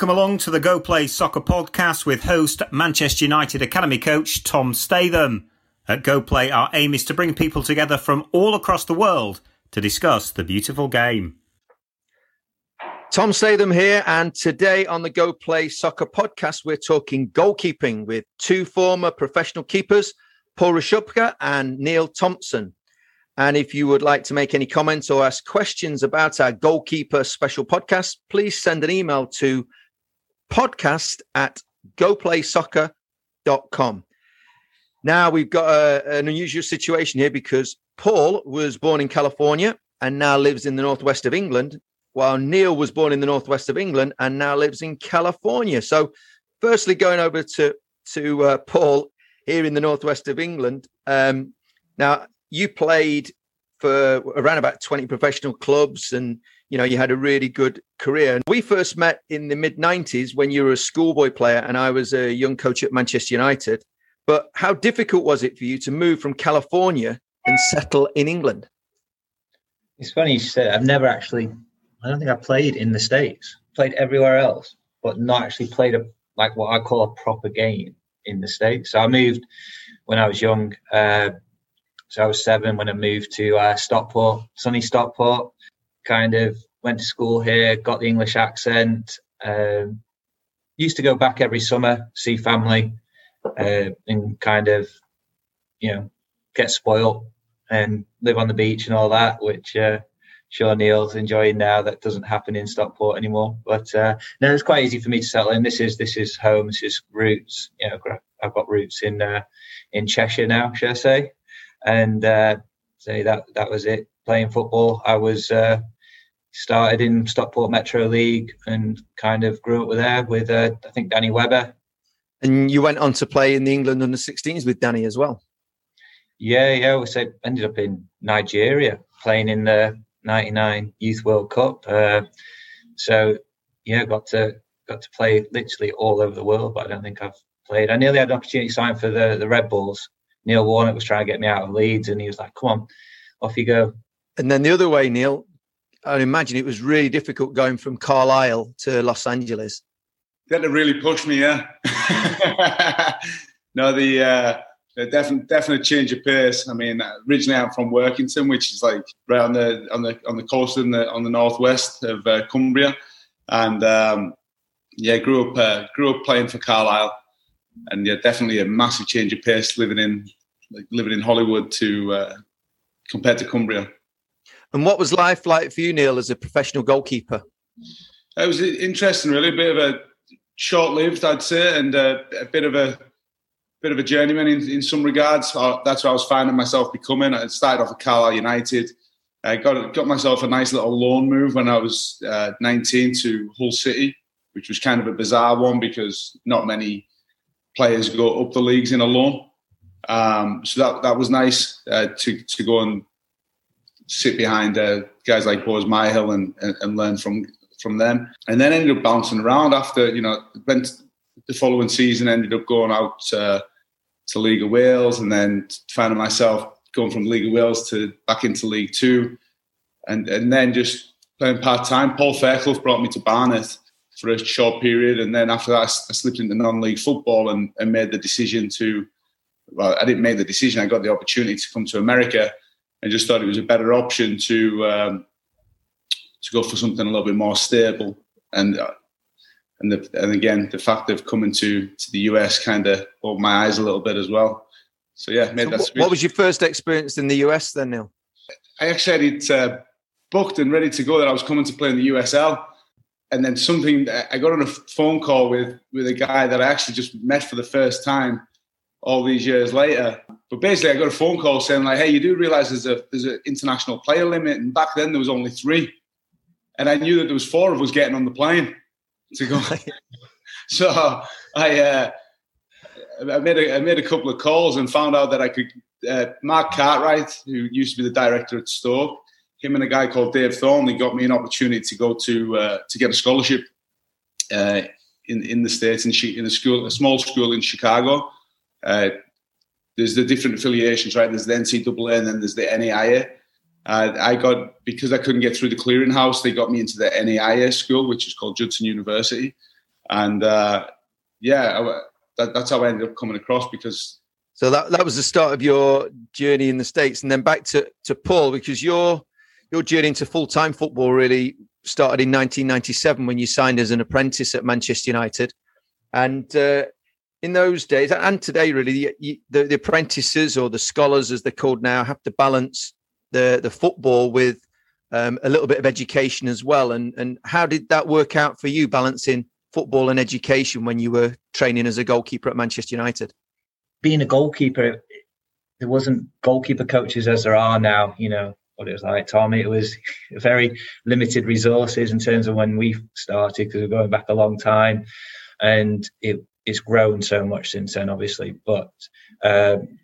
Welcome along to the Go Play Soccer podcast with host Manchester United Academy coach Tom Statham. At Go Play, our aim is to bring people together from all across the world to discuss the beautiful game. Tom Statham here, and today on the Go Play Soccer podcast, we're talking goalkeeping with two former professional keepers, Paul Rachubka and Neil Thompson. And if you would like to make any comments or ask questions about our goalkeeper special podcast, please send an email to podcast at goplaysoccer.com. Now we've got a, an unusual situation here because Paul was born in California and now lives in the northwest of England, while Neil was born in the northwest of England and now lives in California. So, firstly, going over to to uh, Paul here in the northwest of England. Um, now, you played for around about 20 professional clubs and you know you had a really good career. We first met in the mid 90s when you were a schoolboy player and i was a young coach at manchester united. But how difficult was it for you to move from california and settle in england? It's funny you said i've never actually i don't think i played in the states. Played everywhere else but not actually played a like what i call a proper game in the states. So i moved when i was young uh, so I was seven when I moved to uh, Stockport, sunny Stockport. Kind of went to school here, got the English accent. Um, used to go back every summer, see family, uh, and kind of, you know, get spoiled and live on the beach and all that, which uh, sure Neil's enjoying now. That doesn't happen in Stockport anymore. But uh, no, it's quite easy for me to settle in. This is this is home. This is roots. You know, I've got roots in uh, in Cheshire now, shall I say? and uh, say that that was it. Playing football, I was uh, started in Stockport Metro League and kind of grew up with there with uh, I think Danny Webber. And you went on to play in the England under 16s with Danny as well. Yeah, yeah. We so ended up in Nigeria playing in the '99 Youth World Cup. Uh, so yeah, got to got to play literally all over the world, but I don't think I've played. I nearly had an opportunity to sign for the the Red Bulls Neil Warnock was trying to get me out of Leeds, and he was like, "Come on, off you go." And then the other way, Neil, I imagine it was really difficult going from Carlisle to Los Angeles. That really pushed me, yeah. no, the uh, definite definite change of pace. I mean, originally I'm from Workington, which is like right on the on the on the coast in the on the northwest of uh, Cumbria, and um, yeah, grew up uh, grew up playing for Carlisle and yeah, definitely a massive change of pace living in like living in Hollywood to uh, compared to Cumbria. And what was life like for you, Neil, as a professional goalkeeper? It was interesting, really. A bit of a short-lived, I'd say, and a, a bit of a bit of a journeyman in, in some regards. That's what I was finding myself becoming. I started off at Carlisle United. I got got myself a nice little loan move when I was uh, 19 to Hull City, which was kind of a bizarre one because not many players go up the leagues in a loan. Um, so that that was nice uh, to to go and sit behind uh, guys like Boz Myhill and, and, and learn from from them. And then ended up bouncing around after you know went the following season. Ended up going out uh, to League of Wales, and then finding myself going from League of Wales to back into League Two, and and then just playing part time. Paul Fairclough brought me to Barnet for a short period, and then after that, I slipped into non-league football and, and made the decision to. Well, I didn't make the decision. I got the opportunity to come to America, and just thought it was a better option to um, to go for something a little bit more stable. And uh, and the, and again, the fact of coming to to the US kind of opened my eyes a little bit as well. So yeah, made so that. What was your first experience in the US then, Neil? I actually had it uh, booked and ready to go that I was coming to play in the USL and then something I got on a phone call with with a guy that I actually just met for the first time all these years later. But basically, I got a phone call saying like, "Hey, you do realize there's a there's an international player limit, and back then there was only three, and I knew that there was four of us getting on the plane to go." so I. Uh, I made a, I made a couple of calls and found out that I could. Uh, Mark Cartwright, who used to be the director at Stoke, him and a guy called Dave Thornley got me an opportunity to go to uh, to get a scholarship uh, in in the states in, in a school, a small school in Chicago. Uh, there's the different affiliations, right? There's the NCAA and then there's the NAIA. Uh, I got because I couldn't get through the clearinghouse. They got me into the NAIA school, which is called Judson University, and uh, yeah, I, that, that's how I ended up coming across because. So that that was the start of your journey in the states, and then back to to Paul because your your journey into full time football really started in 1997 when you signed as an apprentice at Manchester United, and uh, in those days and today, really, the, the, apprentices or the scholars, as they're called now, have to balance the the football with um, a little bit of education as well. And and how did that work out for you, balancing football and education when you were training as a goalkeeper at Manchester United? Being a goalkeeper, there wasn't goalkeeper coaches as there are now. You know what it was like, Tommy. It was very limited resources in terms of when we started because we're going back a long time, and it it's grown so much since then, obviously. But um,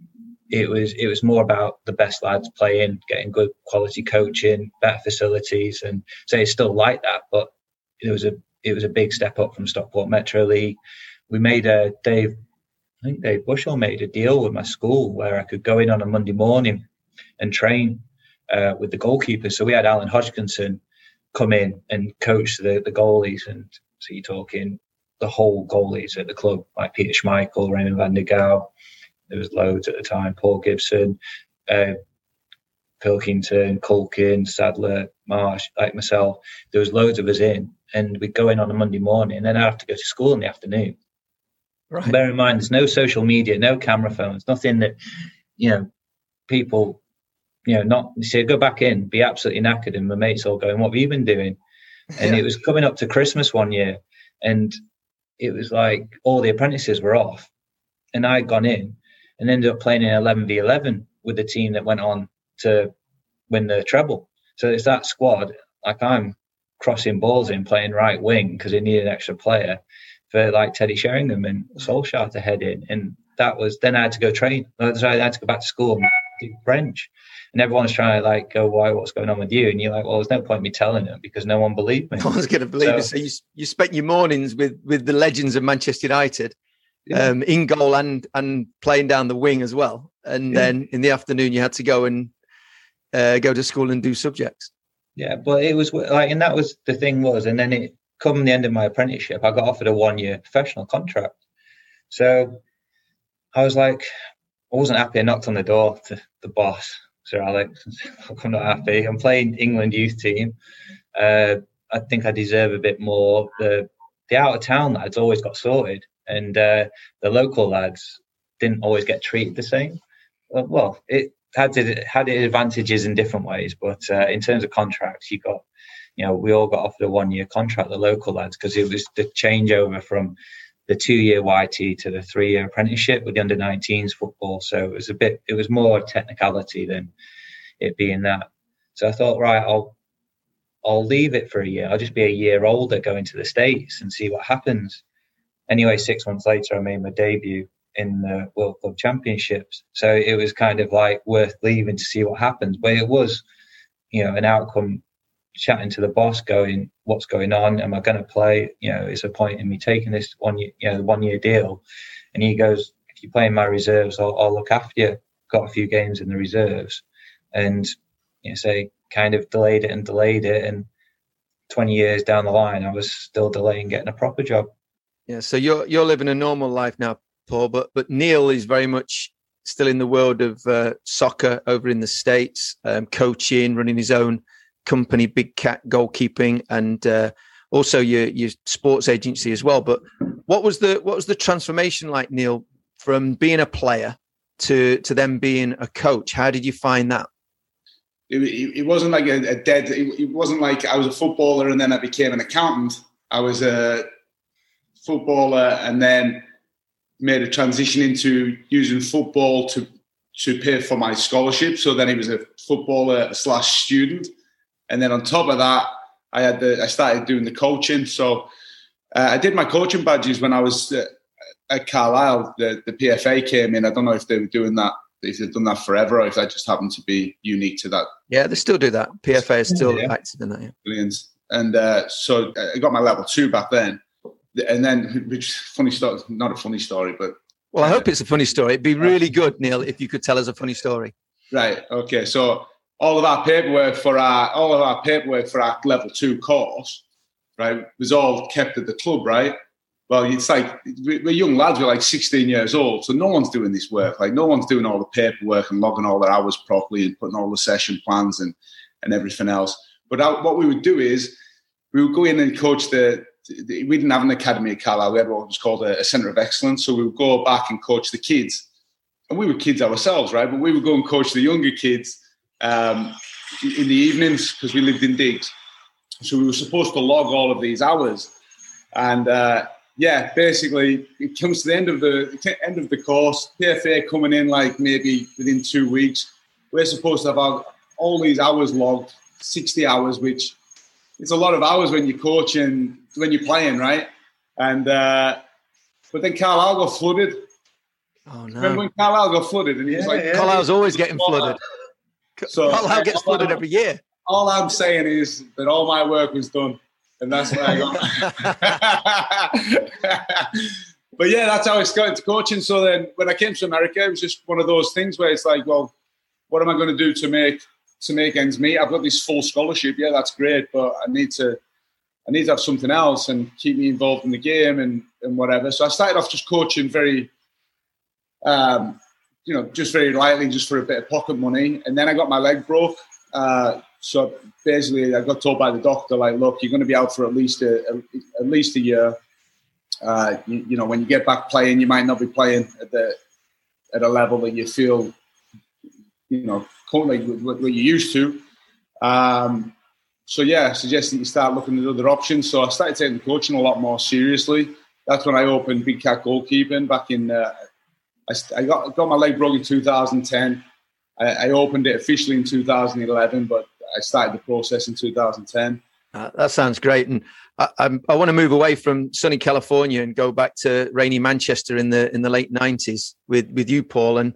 it was it was more about the best lads playing, getting good quality coaching, better facilities, and so it's still like that. But it was a it was a big step up from Stockport Metro League. We made a Dave, I think Dave Bushell made a deal with my school where I could go in on a Monday morning and train uh, with the goalkeepers. So we had Alan Hodgkinson come in and coach the the goalies, and so you're talking the whole goalies at the club, like Peter Schmeichel, Raymond van der Gouw. There was loads at the time. Paul Gibson, uh, Pilkington, Culkin, Sadler, Marsh, like myself. There was loads of us in, and we'd go in on a Monday morning, and then I'd have to go to school in the afternoon. Right. Bear in mind, there's no social media, no camera phones, nothing that you know people, you know, not say go back in, be absolutely knackered, and my mates all going, "What have you been doing?" And yeah. it was coming up to Christmas one year, and it was like all the apprentices were off, and I'd gone in and ended up playing in 11 v 11 with the team that went on to win the treble. So it's that squad. Like I'm crossing balls in playing right wing because they needed an extra player for like Teddy Sheringham and Solskjaer to head in, and that was then I had to go train. So I had to go back to school do French. And everyone's trying to like go, why? What's going on with you? And you're like, well, there's no point me telling them because no one believed me. No one's going to believe so, it. So you, you spent your mornings with with the legends of Manchester United, yeah. um, in goal and and playing down the wing as well. And yeah. then in the afternoon, you had to go and uh, go to school and do subjects. Yeah, but it was like, and that was the thing was, and then it come the end of my apprenticeship, I got offered a one year professional contract. So I was like, I wasn't happy. I knocked on the door to the boss Sir Alex. I'm not happy. I'm playing England youth team. Uh, I think I deserve a bit more. The the out of town lads always got sorted, and uh, the local lads didn't always get treated the same. Well, it had it had its advantages in different ways, but uh, in terms of contracts, you got, you know, we all got offered a one year contract, the local lads, because it was the changeover from the two year YT to the three year apprenticeship with the under 19s football. So it was a bit, it was more technicality than it being that. So I thought, right, I'll, I'll leave it for a year. I'll just be a year older going to the States and see what happens. Anyway, six months later, I made my debut in the World Club Championships. So it was kind of like worth leaving to see what happens. But it was, you know, an outcome chatting to the boss, going, "What's going on? Am I going to play? You know, is a point in me taking this one year, you know, one year deal?" And he goes, "If you play in my reserves, I'll, I'll look after you." Got a few games in the reserves, and you know, say kind of delayed it and delayed it, and 20 years down the line, I was still delaying getting a proper job. Yeah, so you're you're living a normal life now, Paul, but but Neil is very much still in the world of uh, soccer over in the states, um, coaching, running his own company, Big Cat Goalkeeping, and uh, also your your sports agency as well. But what was the what was the transformation like, Neil, from being a player to to them being a coach? How did you find that? It, it, it wasn't like a, a dead. It, it, wasn't like I was a footballer and then I became an accountant. I was a footballer and then made a transition into using football to to pay for my scholarship. So then he was a footballer slash student. And then on top of that, I had the I started doing the coaching. So uh, I did my coaching badges when I was uh, at Carlisle. The, the PFA came in. I don't know if they were doing that. If they've done that forever, or if that just happened to be unique to that. Yeah, they still do that. PFA is still yeah. active in that. Yeah. Brilliant. And uh, so I got my level two back then, and then which funny story, not a funny story, but well, I hope it's a funny story. It'd be really good, Neil, if you could tell us a funny story. Right. Okay. So all of our paperwork for our all of our paperwork for our level two course, right, was all kept at the club, right? well, it's like we're young lads. We're like 16 years old, so no one's doing this work. Like no one's doing all the paperwork and logging all their hours properly and putting all the session plans and and everything else. But what we would do is we would go in and coach the. the we didn't have an academy at Carlisle. We had what was called a, a centre of excellence. So we would go back and coach the kids, and we were kids ourselves, right? But we would go and coach the younger kids um, in the evenings because we lived in digs. So we were supposed to log all of these hours, and uh, yeah, basically it comes to the end of the end of the course. PFA coming in like maybe within two weeks. We're supposed to have our, all these hours logged, sixty hours, which it's a lot of hours when you're coaching, when you're playing, right? And uh, but then Carlisle got flooded. Oh no! Remember when Carlisle got flooded, and he was Yeah, like, yeah. Carlisle's always getting flooded. So- Carlisle gets flooded every year. all I'm saying is that all my work was done, and that's where I got. but yeah, that's how I got into coaching. So then, when I came to America, it was just one of those things where it's like, well, what am I going to do to make to make ends meet? I've got this full scholarship. Yeah, that's great, but I need to. I need to have something else and keep me involved in the game and, and whatever. So I started off just coaching very, um, you know, just very lightly, just for a bit of pocket money. And then I got my leg broke. Uh, so basically, I got told by the doctor, like, look, you're going to be out for at least a, a at least a year. Uh, you, you know, when you get back playing, you might not be playing at the at a level that you feel, you know, currently what what you used to. Um, so yeah, I suggest that you start looking at other options. So I started taking coaching a lot more seriously. That's when I opened Big Cat Goalkeeping back in. Uh, I, I got got my leg broke in 2010. I, I opened it officially in 2011, but I started the process in 2010. Uh, that sounds great, and I, I'm, I want to move away from sunny California and go back to rainy Manchester in the in the late '90s with with you, Paul, and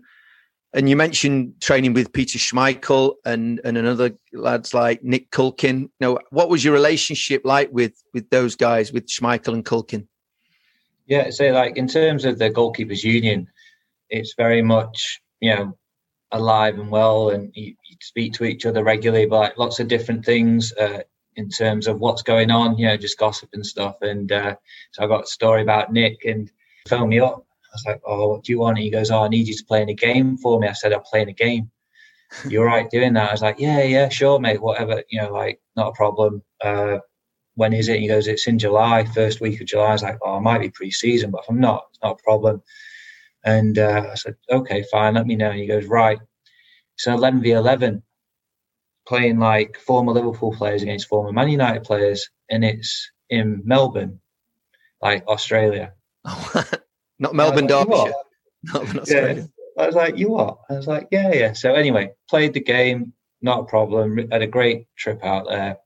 and you mentioned training with Peter Schmeichel and and another lads like Nick Culkin. You know, what was your relationship like with with those guys, with Schmeichel and Culkin? Yeah, so like in terms of the goalkeepers union, it's very much you know alive and well, and you, you speak to each other regularly about lots of different things uh, in terms of what's going on. You know, just gossip and stuff. And uh, so I got a story about Nick and phoned me up. I was like, "Oh, what do you want?" And he goes, "Oh, I need you to play in a game for me." I said, "I'm playing a game." You're right doing that. I was like, "Yeah, yeah, sure, mate. Whatever. You know, like not a problem." Uh, when is it? He goes, it's in July, first week of July. I was like, oh, I might be pre-season, but if I'm not, it's not a problem. And uh, I said, okay, fine, let me know. And he goes, right. So 11 v 11, playing like former Liverpool players against former Man United players, and it's in Melbourne, like Australia. Not Melbourne, like, Derbyshire. "You Melbourne, Yeah. I was like, you what? I was like, yeah, yeah. So anyway, played the game, not a problem. Had a great trip out there.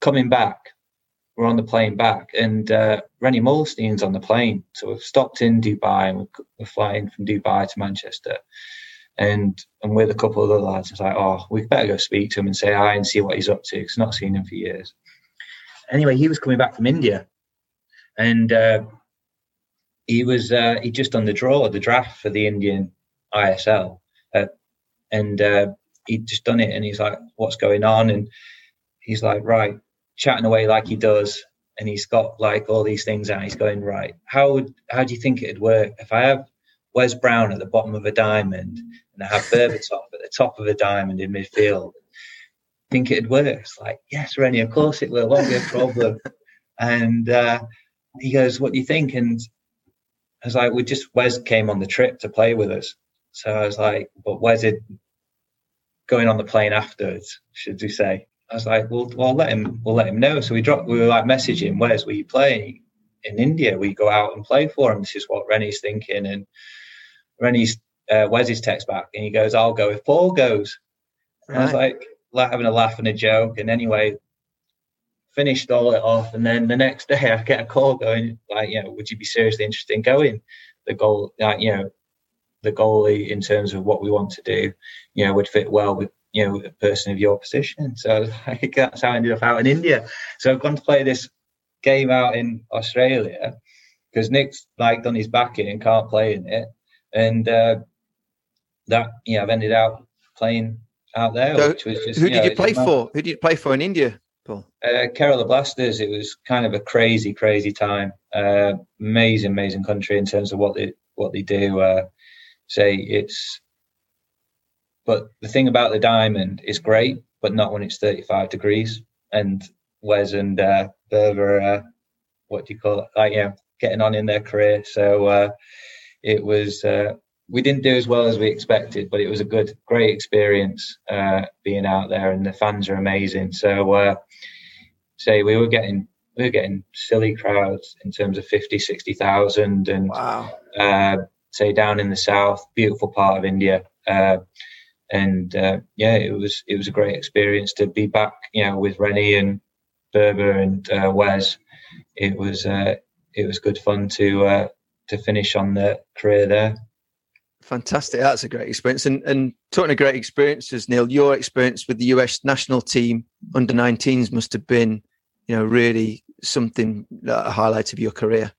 Coming back, we're on the plane back, and uh, René Meulensteen's on the plane. So we've stopped in Dubai, and we're, flying from Dubai to Manchester. And and with a couple of other lads, it's like, oh, we better go speak to him and say hi and see what he's up to because not seen him for years. Anyway, he was coming back from India, and uh, he was uh, he just done the draw, the draft for the Indian ISL, uh, and uh, he'd just done it, and he's like, "What's going on?" And he's like, "Right," chatting away like he does, and he's got like all these things out. He's going, "Right, how would how do you think it'd work if I have Wes Brown at the bottom of a diamond and I have Berbatov at the top of a diamond in midfield?" Think it'd work? It's like, yes, René, of course it will. Won't be a problem. and uh, he goes, "What do you think?" And I was like, we just Wes came on the trip to play with us. So I was like, but Wes is going on the plane afterwards, should we say? I was like, well, we'll let him, we'll let him know. So we dropped, we were like messaging, will you play in India? We go out and play for him. This is what René's thinking. And René's, uh, Wes's text back and he goes, I'll go if Paul goes. And I was like, like having a laugh and a joke. And anyway, finished all it off. And then the next day I get a call going, like, you know, would you be seriously interested in going? The goal, like, you know, the goalie in terms of what we want to do, you know, would fit well with, you know, a person of your position. So like, that's how I ended up out in India. So I've gone to play this game out in Australia because Nick's like done his backing and can't play in it. And uh, that, yeah, I've ended up playing out there, So which was just, Who you did know, you play for? Who did you play for in India, Paul? Uh, Kerala Blasters. It was kind of a crazy, crazy time. Uh, amazing, amazing country in terms of what they what they do. Uh, say it's, but the thing about the diamond is great, but not when it's thirty five degrees. And Wes and uh, Berba, uh, what do you call it? Like yeah, getting on in their career. So uh, it was. Uh, we didn't do as well as we expected, but it was a good, great experience uh, being out there, and the fans are amazing. So, uh, say we were getting we were getting silly crowds in terms of 50, 60,000 and wow. uh, say down in the south, beautiful part of India. Uh, and uh, yeah, it was it was a great experience to be back, you know, with René and Berba and uh, Wes. It was uh, it was good fun to uh, to finish on the career there. Fantastic. That's a great experience. And and talking of great experiences, Neil, your experience with the US national team under 19s must have been, you know, really something a highlight of your career.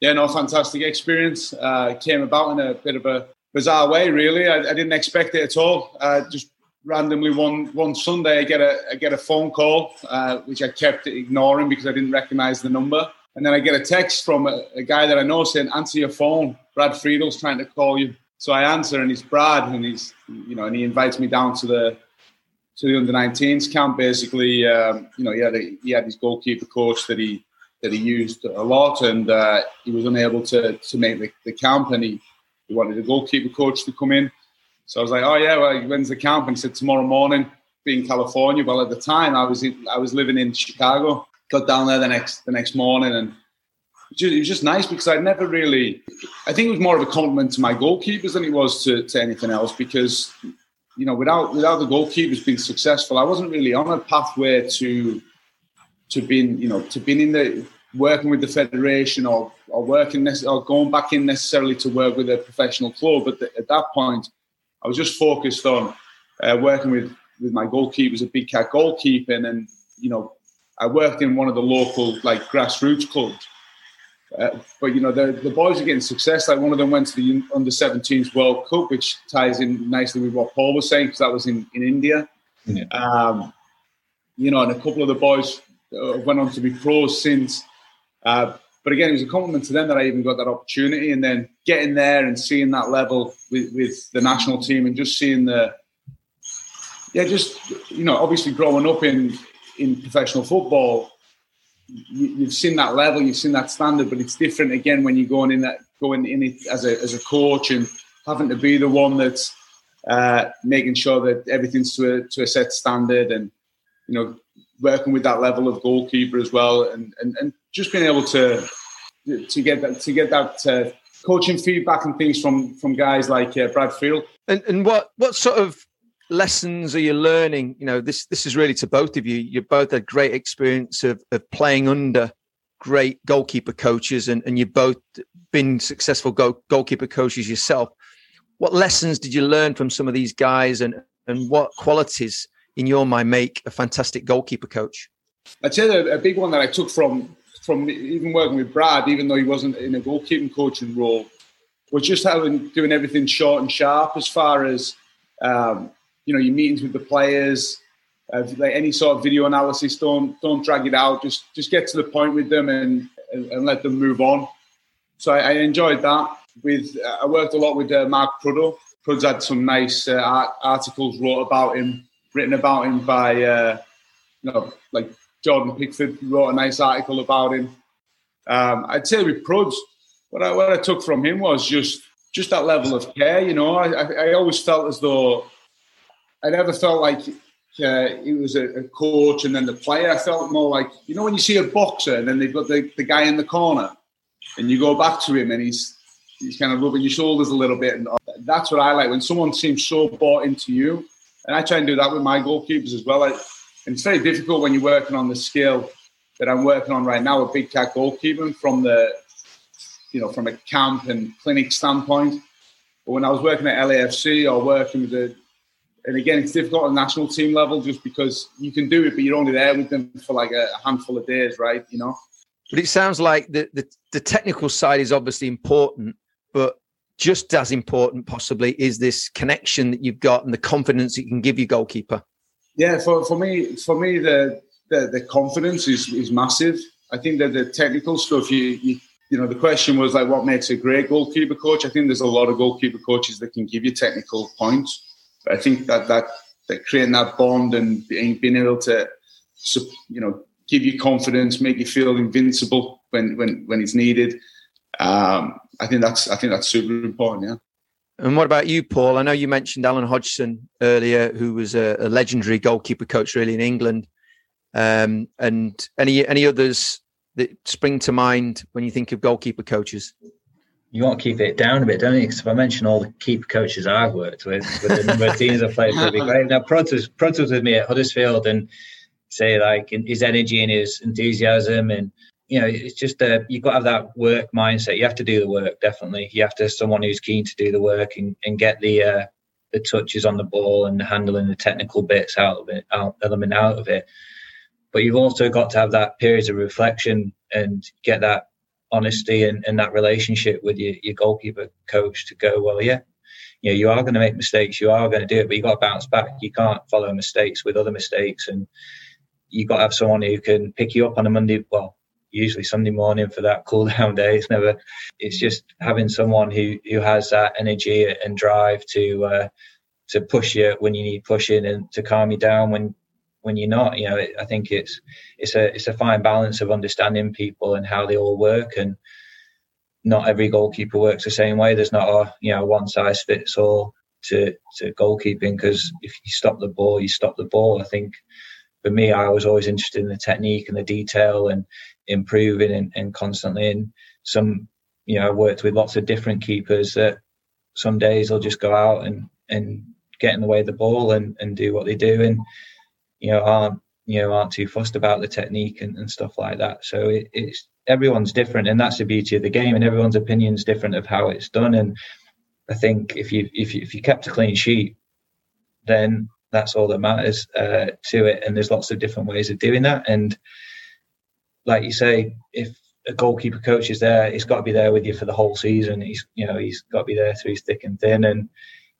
Yeah, no, fantastic experience. Uh, came about in a bit of a bizarre way, really. I, I didn't expect it at all. Uh, just randomly one one Sunday, I get a I get a phone call, uh, which I kept ignoring because I didn't recognize the number. And then I get a text from a, a guy that I know saying, "Answer your phone. Brad Friedel's trying to call you." So I answer, and he's Brad, and he's you know, and he invites me down to the to the under 19s camp. Basically, um, you know, he had a, he had his goalkeeper coach that he that he used a lot, and uh, he was unable to to make the, the camp, and he, he wanted a goalkeeper coach to come in. So I was like, oh yeah, well, when's the camp? And he said tomorrow morning. Being California, well, at the time I was I was living in Chicago. Got down there the next the next morning, and it was just nice because I'd never really. I think it was more of a compliment to my goalkeepers than it was to, to anything else because you know without without the goalkeepers being successful, I wasn't really on a pathway to to being you know to being in the working with the federation or or working or going back in necessarily to work with a professional club. But at that point, I was just focused on uh, working with with my goalkeepers at Big Cat goalkeeping, and you know I worked in one of the local like grassroots clubs uh, but you know the the boys are getting success. Like one of them went to the under 17s World Cup, which ties in nicely with what Paul was saying because that was in in India. Yeah. Um, you know, and a couple of the boys uh, went on to be pros since. Uh, but again, it was a compliment to them that I even got that opportunity, and then getting there and seeing that level with, with the national team, and just seeing the yeah, just you know, obviously growing up in in professional football, you, have seen that level, you've seen that standard, but it's different again when you're going in that going in it as a as a coach and having to be the one that's uh, making sure that everything's to a to a set standard and you know working with that level of goalkeeper as well and and, and just being able to to get that to get that uh, coaching feedback and things from from guys like uh, Brad Friedel. And and what what sort of lessons are you learning? You know, this this is really to both of you. You both had great experience of, of playing under great goalkeeper coaches, and, and you've both been successful goal, goalkeeper coaches yourself. What lessons did you learn from some of these guys, and and what qualities in your mind make a fantastic goalkeeper coach? I'd say a big one that I took from from even working with Brad, even though he wasn't in a goalkeeping coaching role, was just having doing everything short and sharp as far as um, you know your meetings with the players, uh, like any sort of video analysis. Don't don't drag it out. Just just get to the point with them and and, and let them move on. So I, I, enjoyed that. With uh, I worked a lot with uh, Mark Prudhoe. Prud's had some nice uh, art, articles wrote about him, written about him by uh, you know like Jordan Pickford wrote a nice article about him. Um, I'd say with Prud's, what I, what I took from him was just just that level of care. You know, I, I, always felt as though I never felt like uh, he was a, a, coach and then the player. I felt more like you know when you see a boxer and then they've got the, the guy in the corner and you go back to him and he's he's kind of rubbing your shoulders a little bit and that's what I like when someone seems so bought into you. And I try and do that with my goalkeepers as well. I, and it's very difficult when you're working on the skill that I'm working on right now with Big Cat goalkeeping from the you know from a camp and clinic standpoint. But when I was working at LAFC or working with the and again, it's difficult on national team level just because you can do it, but you're only there with them for like a handful of days, right? You know. But it sounds like the, the, the technical side is obviously important, but just as important, possibly, is this connection that you've got and the confidence you can give your goalkeeper. Yeah, for, for me, for me, the the, the confidence is, is massive. I think that the technical stuff, you, you you know, the question was like, what makes a great goalkeeper coach? I think there's a lot of goalkeeper coaches that can give you technical points. But I think that that that creating that bond and being, being able to, you know, give you confidence, make you feel invincible when when when it's needed. Um, I think that's I think that's super important. Yeah. And what about you, Paul? I know you mentioned Alan Hodgkinson earlier, who was a, a legendary goalkeeper coach, really in England. Um, and any any others that spring to mind when you think of goalkeeper coaches? You want to keep it down a bit, don't you? Because if I mention all the keeper coaches I've worked with, with the number of teams I've played, it'd be great. Now, Prud was with me at Huddersfield, and say like his energy and his enthusiasm, and you know, it's just uh, you've got to have that work mindset. You have to do the work, definitely. You have to have someone who's keen to do the work and, and get the uh, the touches on the ball and handling the technical bits out of it, out, element out of it. But you've also got to have that periods of reflection and get that honesty and, and that relationship with your, your goalkeeper coach to go, well, yeah, you know, you are going to make mistakes, you are going to do it, but you've got to bounce back. You can't follow mistakes with other mistakes, and you've got to have someone who can pick you up on a Monday. Well, usually Sunday morning for that cool down day. It's never. It's just having someone who who has that energy and drive to uh, to push you when you need pushing and to calm you down when when you're not. You know, it, I think it's it's a it's a fine balance of understanding people and how they all work, and not every goalkeeper works the same way. There's not a you know one size fits all to to goalkeeping because if you stop the ball, you stop the ball. I think for me, I was always interested in the technique and the detail and improving and, and constantly. And some, you know, I worked with lots of different keepers that some days they'll just go out and and get in the way of the ball and, and do what they do. And you know aren't you know aren't too fussed about the technique and, and stuff like that. So it, it's everyone's different, and that's the beauty of the game. And everyone's opinion is different of how it's done. And I think if you if you, if you kept a clean sheet, then that's all that matters uh, to it. And there's lots of different ways of doing that. And like you say, if a goalkeeper coach is there, he's got to be there with you for the whole season. He's you know he's got to be there through thick and thin, and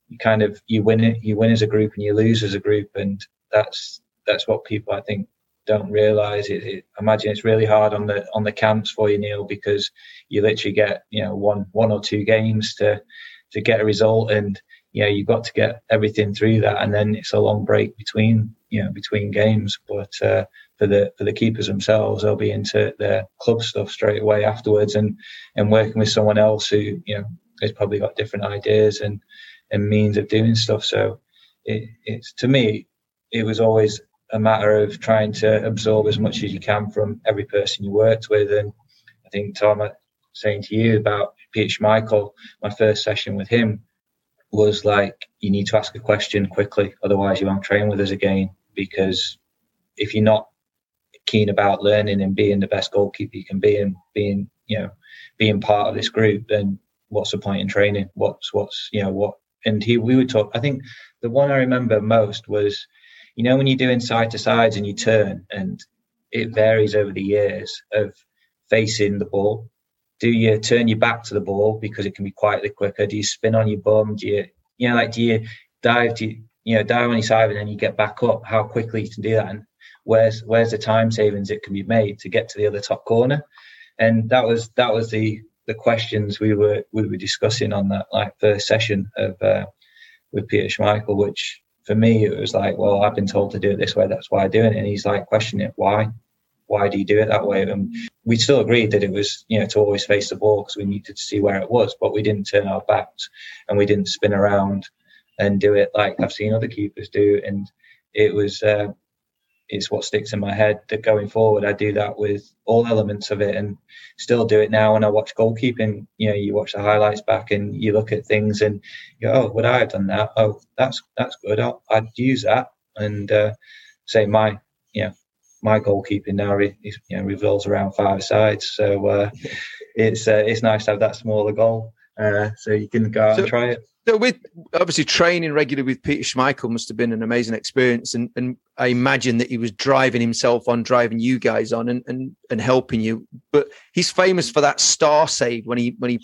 you kind of you win it, you win as a group, and you lose as a group, and that's that's what people I think don't realize. It, it, imagine it's really hard on the on the camps for you, Neil, because you literally get you know one one or two games to to get a result, and you know you've got to get everything through that, and then it's a long break between you know between games. But uh, for the for the keepers themselves, they'll be into their club stuff straight away afterwards, and and working with someone else who you know has probably got different ideas and and means of doing stuff. So it, it's to me, it was always a matter of trying to absorb as much as you can from every person you worked with. And I think Tom, uh, saying to you about Peter Schmeichel, my first session with him was like, you need to ask a question quickly, otherwise you won't train with us again. Because if you're not keen about learning and being the best goalkeeper you can be and being, you know, being part of this group, then what's the point in training? What's what's you know what? And he we would talk. I think the one I remember most was you know when you're doing side to sides and you turn and it varies over the years of facing the ball do you turn your back to the ball because it can be quietly quicker do you spin on your bum do you you know like do you dive do you know dive on your side and then you get back up how quickly you can do that and where's where's the time savings it can be made to get to the other top corner and that was that was the the questions we were we were discussing on that like first session of uh, with Peter Schmeichel, which for me, it was like, well, I've been told to do it this way. That's why I'm doing it. And he's like, questioning it. Why? Why do you do it that way? And we still agreed that it was, you know, to always face the ball because we needed to see where it was, but we didn't turn our backs and we didn't spin around and do it like I've seen other keepers do. And it was, uh, it's what sticks in my head that going forward, I do that with all elements of it and still do it now when I watch goalkeeping. You know, you watch the highlights back and you look at things and you go, oh, would I have done that? Oh, that's that's good. i would use that. And uh, say my, you know, my goalkeeping now re, you know, revolves around five sides. So uh, it's uh, it's nice to have that smaller goal. Uh, so you can go out so, and try it. So with obviously training regularly with Peter Schmeichel must have been an amazing experience, and, and I imagine that he was driving himself on, driving you guys on, and, and and helping you. But he's famous for that star save when he when he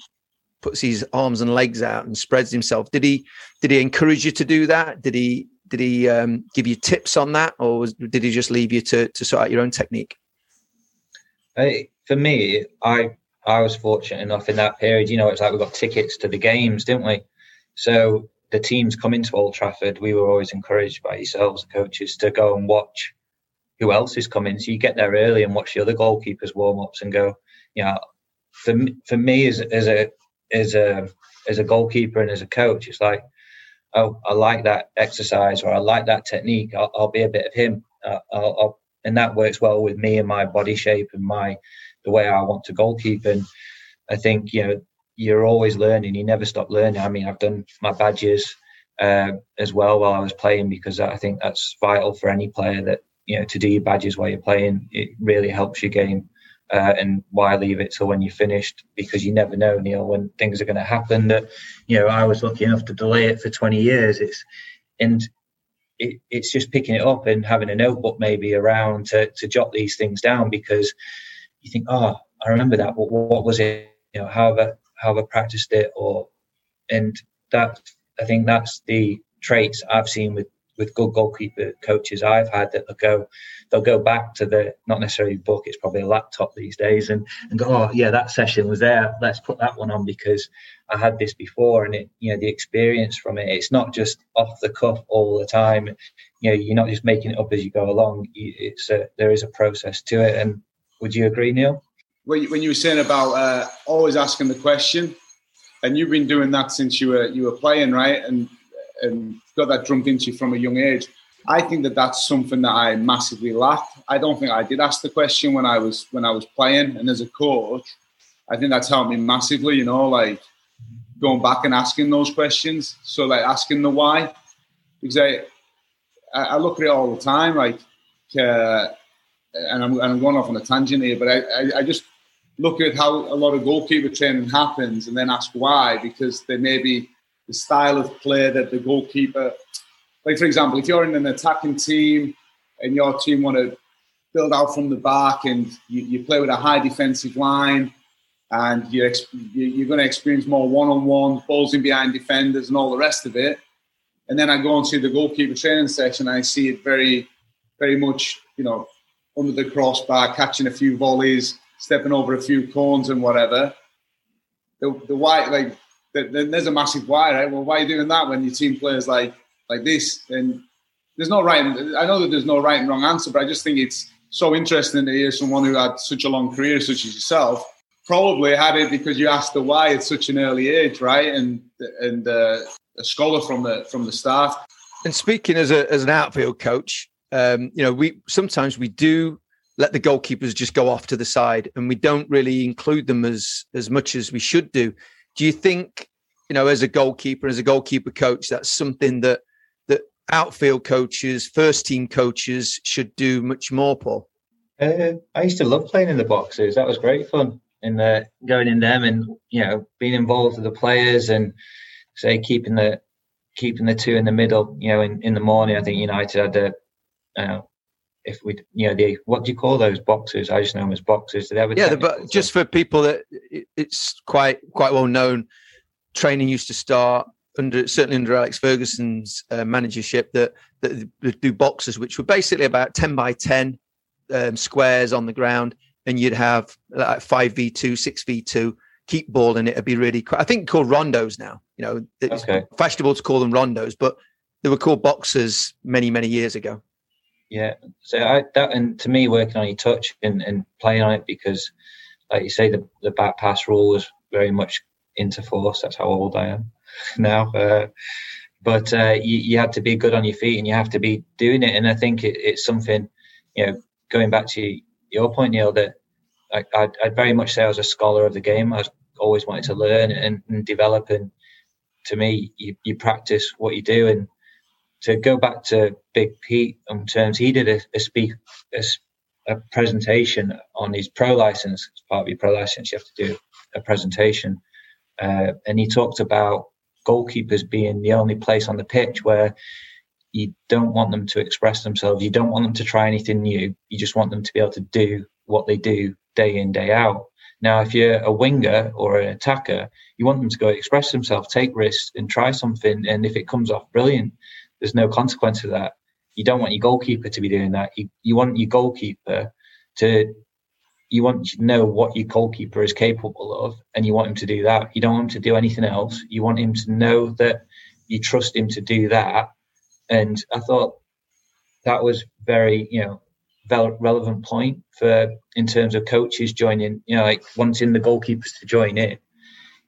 puts his arms and legs out and spreads himself. Did he did he encourage you to do that? Did he did he um, give you tips on that, or was, did he just leave you to to sort out your own technique? for me, I I was fortunate enough in that period. You know, it's like we got tickets to the games, didn't we? So the teams coming to Old Trafford, we were always encouraged by yourselves, coaches, to go and watch who else is coming. So you get there early and watch the other goalkeepers warm ups and go, you know, for me, for me as, as a as a as a goalkeeper and as a coach, it's like, oh, I like that exercise or I like that technique. I'll, I'll be a bit of him. Uh, I'll, I'll, and that works well with me and my body shape and my the way I want to goalkeep. And I think you know you're always learning. You never stop learning. I mean, I've done my badges uh, as well while I was playing because I think that's vital for any player that you know to do your badges while you're playing. It really helps your game. Uh, and why leave it till when you're finished? Because you never know, Neil, when things are going to happen. That you know, I was lucky enough to delay it for 20 years. It's and it, it's just picking it up and having a notebook maybe around to, to jot these things down because you think, oh, I remember that. What, what was it? You know, how have I, how have I practiced it? Or and that I think that's the traits I've seen with with good goalkeeper coaches I've had that they'll go they'll go back to the not necessarily book it's probably a laptop these days and, and go oh yeah that session was there let's put that one on because I had this before and it you know the experience from it it's not just off the cuff all the time you know you're not just making it up as you go along it's a, there is a process to it and would you agree Neil when you, when you were saying about uh, always asking the question and you've been doing that since you were you were playing right and and got that drummed into you from a young age. I think that that's something that I massively lacked. I don't think I did ask the question when I was when I was playing, and as a coach, I think that's helped me massively. You know, like going back and asking those questions. So like asking the why, because I I look at it all the time, like, uh, and I'm, I'm going off on a tangent here, but I, I, I just look at how a lot of goalkeeper training happens, and then ask why, because they maybe the style of play that the goalkeeper, like for example, if you're in an attacking team and your team want to build out from the back and you, you play with a high defensive line and you're, you're going to experience more one-on-one balls in behind defenders and all the rest of it. And then I go and see the goalkeeper training session. I see it very, very much, you know, under the crossbar, catching a few volleys, stepping over a few cones and whatever. The, the like then there's a massive why, right? Well, why are you doing that when your team plays like like this? And there's no right. I know that there's no right and wrong answer, but I just think it's so interesting to hear someone who had such a long career, such as yourself, probably had it because you asked the why at such an early age, right? And and uh, a scholar from the from the start. And speaking as a as an outfield coach, um, you know, we sometimes we do let the goalkeepers just go off to the side, and we don't really include them as as much as we should do. Do you think, you know, as a goalkeeper, as a goalkeeper coach, that's something that that outfield coaches, first team coaches should do much more, Paul? Uh, I used to love playing in the boxes. That was great fun. And uh, going in them, and you know, being involved with the players, and say keeping the keeping the two in the middle. You know, in, in the morning, I think United had a uh, if we, you know, the what do you call those boxes? I just know them as boxes. They have yeah, but just for people that it's quite quite well known. Training used to start under certainly under Alex Ferguson's uh, managership that that do boxes, which were basically about ten by ten um, squares on the ground, and you'd have like five v two, six v two. Keep ball in it. It'd be really. I think called rondos now. You know, it's okay. fashionable to call them rondos, but they were called boxes many many years ago. Yeah. So I, that and to me, working on your touch and, and playing on it because, like you say, the the back pass rule was very much into force. That's how old I am now. Uh, but uh, you, you had to be good on your feet and you have to be doing it. And I think it, it's something, you know, going back to your point, Neil, that I, I'd, I'd, very much say I was a scholar of the game. I was always wanted to learn and, and develop. And to me, you, you practice what you do. And to go back to Big Pete in terms, he did a, a speak a, a, presentation on his pro license. As part of your pro license, you have to do a presentation, uh, and he talked about goalkeepers being the only place on the pitch where you don't want them to express themselves. You don't want them to try anything new. You just want them to be able to do what they do day in day out. Now, if you're a winger or an attacker, you want them to go express themselves, take risks, and try something. And if it comes off brilliant, there's no consequence to that. You don't want your goalkeeper to be doing that. You, you want your goalkeeper to you want to know what your goalkeeper is capable of and you want him to do that. You don't want him to do anything else. You want him to know that you trust him to do that. And I thought that was very, you know, relevant point for in terms of coaches joining, you know, like wanting the goalkeepers to join in.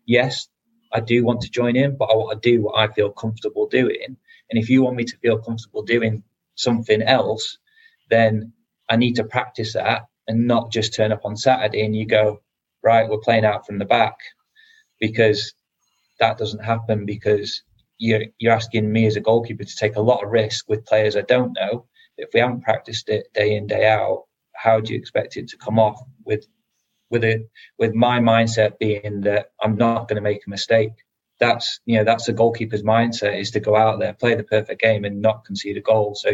Yes, I do want to join in, but I want to do what I feel comfortable doing. And if you want me to feel comfortable doing something else, then I need to practice that and not just turn up on Saturday and you go, right, we're playing out from the back because that doesn't happen because you're, you're asking me as a goalkeeper to take a lot of risk with players I don't know. If we haven't practiced it day in, day out, how do you expect it to come off with with it with my mindset being that I'm not going to make a mistake. That's you know that's a goalkeeper's mindset is to go out there, play the perfect game, and not concede a goal. So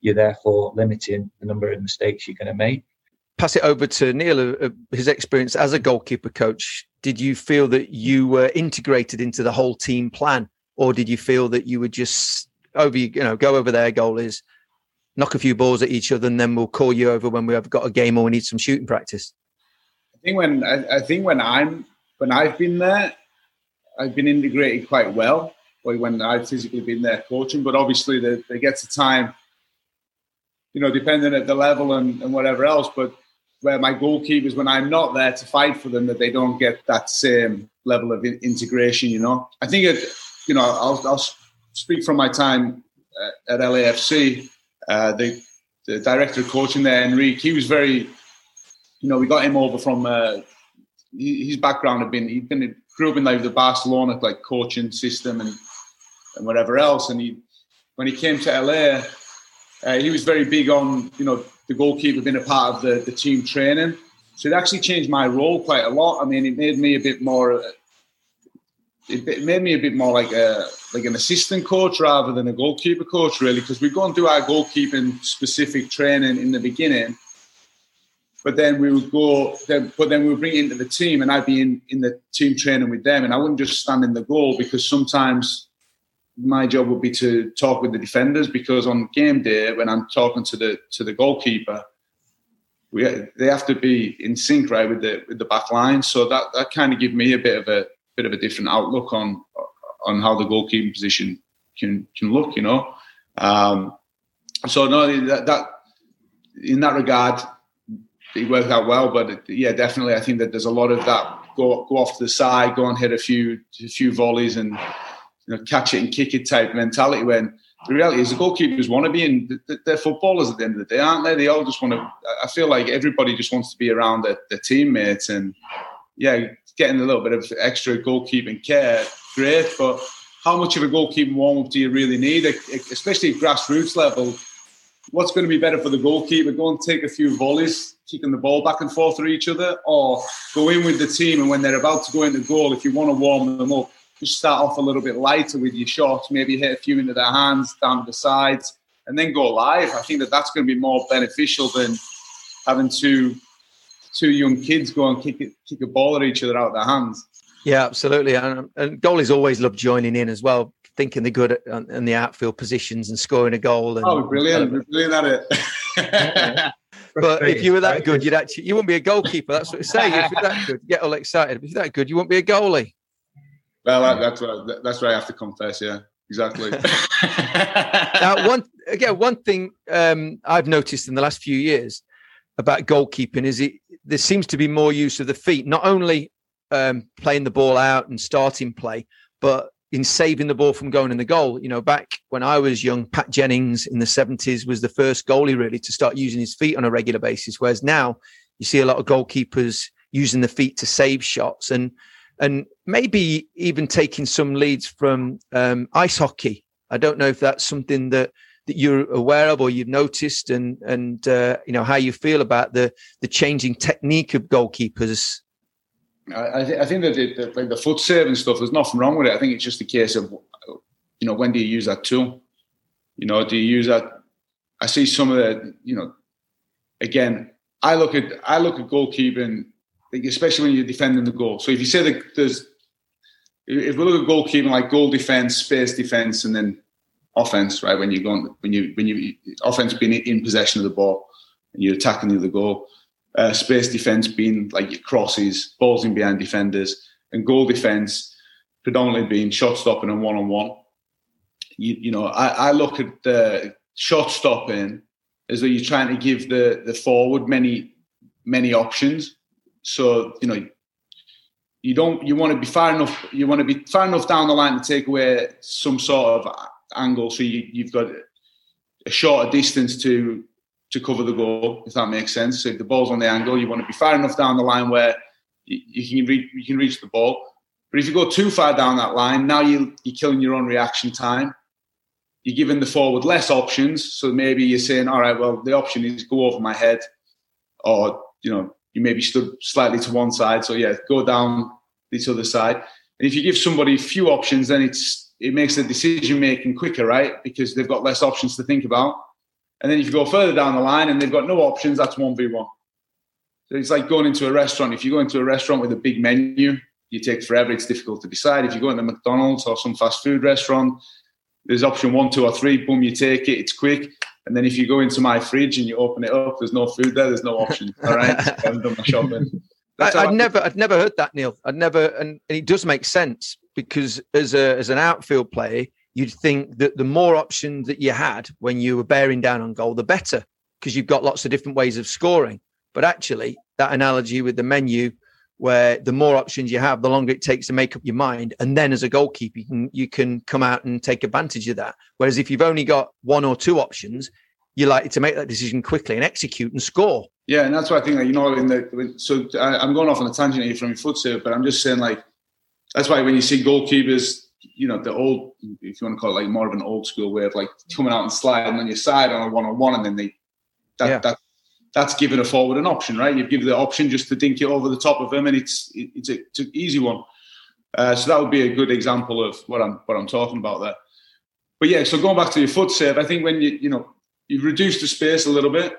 you're therefore limiting the number of mistakes you're going to make. Pass it over to Neil. Uh, uh, his experience as a goalkeeper coach. Did you feel that you were integrated into the whole team plan, or did you feel that you would just over you know go over their goal is knock a few balls at each other, and then we'll call you over when we've got a game or we need some shooting practice? i think when I, I, think when I'm when I've been there, I've been integrated quite well. When I've physically been there coaching, but obviously there gets a time, you know, depending at the level and, and whatever else. But where my goalkeepers, when I'm not there to fight for them, that they don't get that same level of integration. You know, I think it. You know, I'll, I'll speak from my time uh, at LAFC. Uh, the, the director of coaching there, Enrique, he was very you know, we got him over from uh, his background had been he'd been grew up in like the Barcelona like coaching system and and whatever else. And he when he came to LA, uh, he was very big on you know the goalkeeper being a part of the, the team training. So it actually changed my role quite a lot. I mean, it made me a bit more. It made me a bit more like a like an assistant coach rather than a goalkeeper coach, really, because we go and do our goalkeeping specific training in the beginning, but then we would go, then, but then we would bring it into the team, and I'd be in, in the team training with them, and I wouldn't just stand in the goal because sometimes my job would be to talk with the defenders because on game day when I'm talking to the to the goalkeeper, we they have to be in sync right with the with the back line. So that that kind of gave me a bit of a bit of a different outlook on on how the goalkeeping position can can look. You know, um, so no that, that in that regard, it worked out well. But it, yeah, definitely, I think that there's a lot of that. Go go off to the side, go and hit a few a few volleys, and you know, catch it and kick it type mentality. When the reality is, the goalkeepers want to be in. They're footballers at the end of the day, aren't they? They all just want to. I feel like everybody just wants to be around their, their teammates, and yeah, getting a little bit of extra goalkeeping care, great. But how much of a goalkeeping warm up do you really need, especially at grassroots level? What's going to be better for the goalkeeper? Go and take a few volleys kicking the ball back and forth to each other, or go in with the team and when they're about to go into goal, if you want to warm them up, just start off a little bit lighter with your shots, maybe hit a few into their hands, down the sides, and then go live. I think that that's going to be more beneficial than having two two young kids go and kick it, kick a ball at each other out of their hands. Yeah, absolutely. And, and goalies always love joining in as well, thinking they're good at, in the outfield positions and scoring a goal. And, oh, brilliant! Uh, brilliant at it. But if you were that good, you'd actually you wouldn't be a goalkeeper. That's what they say. If you're that good, get all excited. If you're that good, you wouldn't be a goalie. Well, that's what that's what I have to confess. Yeah, exactly. now, one again, one thing um, I've noticed in the last few years about goalkeeping is it there seems to be more use of the feet, not only um, playing the ball out and starting play, but in saving the ball from going in the goal. You know, back when I was young, Pat Jennings in the 70s was the first goalie really to start using his feet on a regular basis. Whereas now you see a lot of goalkeepers using the feet to save shots and and maybe even taking some leads from um, ice hockey. I don't know if that's something that that you're aware of or you've noticed and and uh, you know how you feel about the the changing technique of goalkeepers I, th- I think that the, the, like the foot save and stuff, there's nothing wrong with it. I think it's just a case of, you know, when do you use that tool? You know, do you use that? I see some of the, you know, again, I look at I look at goalkeeping, especially when you're defending the goal. So if you say that there's, if we look at goalkeeping like goal defense, space defense, and then offense, right? When you're going, when you when you offense being in possession of the ball and you're attacking the other goal. Uh, space defense being like crosses, balls in behind defenders, and goal defense predominantly being shot stopping and one on one. You know, I, I look at the shot stopping as though you're trying to give the the forward many many options. So you know, you don't you want to be far enough you want to be far enough down the line to take away some sort of angle, so you, you've got a shorter distance to to cover the goal, if that makes sense. So if the ball's on the angle, you want to be far enough down the line where you, you can reach you can reach the ball. But if you go too far down that line, now you you're killing your own reaction time you're giving the forward less options. So maybe you're saying, all right, well, the option is go over my head, or you know, you maybe stood slightly to one side. So yeah, go down this other side. And if you give somebody few options, then it's it makes the decision making quicker, right? Because they've got less options to think about. And then if you go further down the line and they've got no options, that's one v one. So it's like going into a restaurant. If you go into a restaurant with a big menu, you take forever. It's difficult to decide. If you go into McDonald's or some fast food restaurant, there's option one, two, or three. Boom, you take it. It's quick. And then if you go into my fridge and you open it up, there's no food there. There's no option. All right, I've done my shopping. I, would never, I'd never heard that, Neil. I'd never, and, and it does make sense because as a as an outfield player, you'd think that the more options that you had when you were bearing down on goal, the better, because you've got lots of different ways of scoring. But actually, that analogy with the menu where the more options you have, the longer it takes to make up your mind. And then as a goalkeeper, you can, you can come out and take advantage of that. Whereas if you've only got one or two options, you're likely to make that decision quickly and execute and score. Yeah, and that's why I think that you know in the so I, am going off on a tangent here from your foot serve, but I'm just saying like that's why when you see goalkeepers, you know the old if you want to call it like more of an old school way of like coming out and sliding on your side on a one on one, and then they that yeah. that that's giving a forward an option, right? You've given the option just to dink it over the top of him, and it's it's, a, it's an easy one. Uh, so that would be a good example of what I'm what I'm talking about there. But yeah, so going back to your foot save, I think when you you know you've reduced the space a little bit,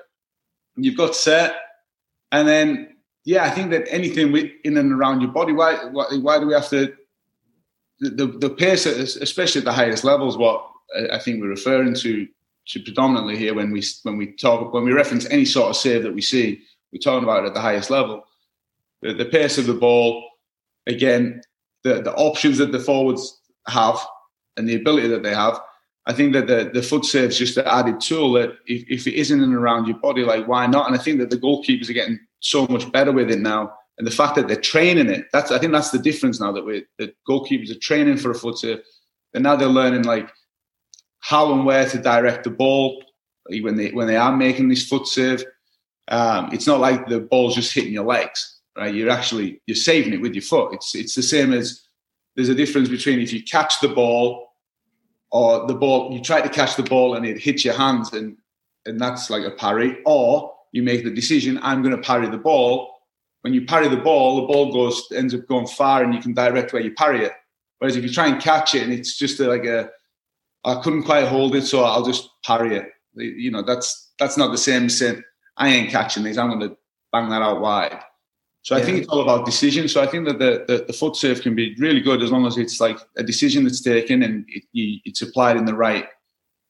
you've got set, and then yeah, I think that anything in and around your body, why why, why do we have to the, the, pace, especially at the highest levels, what I think we're referring to to predominantly here when we when we talk when we reference any sort of save that we see, we're talking about it at the highest level. The, the pace of the ball, again, the the options that the forwards have and the ability that they have. I think that the, the foot save is just an added tool that if, if it isn't in and around your body, like why not? And I think that the goalkeepers are getting so much better with it now. And the fact that they're training it, that's I think that's the difference now that we the goalkeepers are training for a foot save. And now they're learning like how and where to direct the ball when they when they are making this foot save. Um, it's not like the ball's just hitting your legs, right? You're actually you're saving it with your foot. It's it's the same as there's a difference between if you catch the ball or the ball you try to catch the ball and it hits your hands and and that's like a parry, or you make the decision I'm going to parry the ball. When you parry the ball, the ball goes ends up going far and you can direct where you parry it. Whereas if you try and catch it and it's just like a I couldn't quite hold it, so I'll just parry it. You know, that's that's not the same as saying I ain't catching these. I'm going to bang that out wide. So I think it's all about decision. So I think that the, the, the, foot save can be really good as long as it's like a decision that's taken and it, it's applied in the right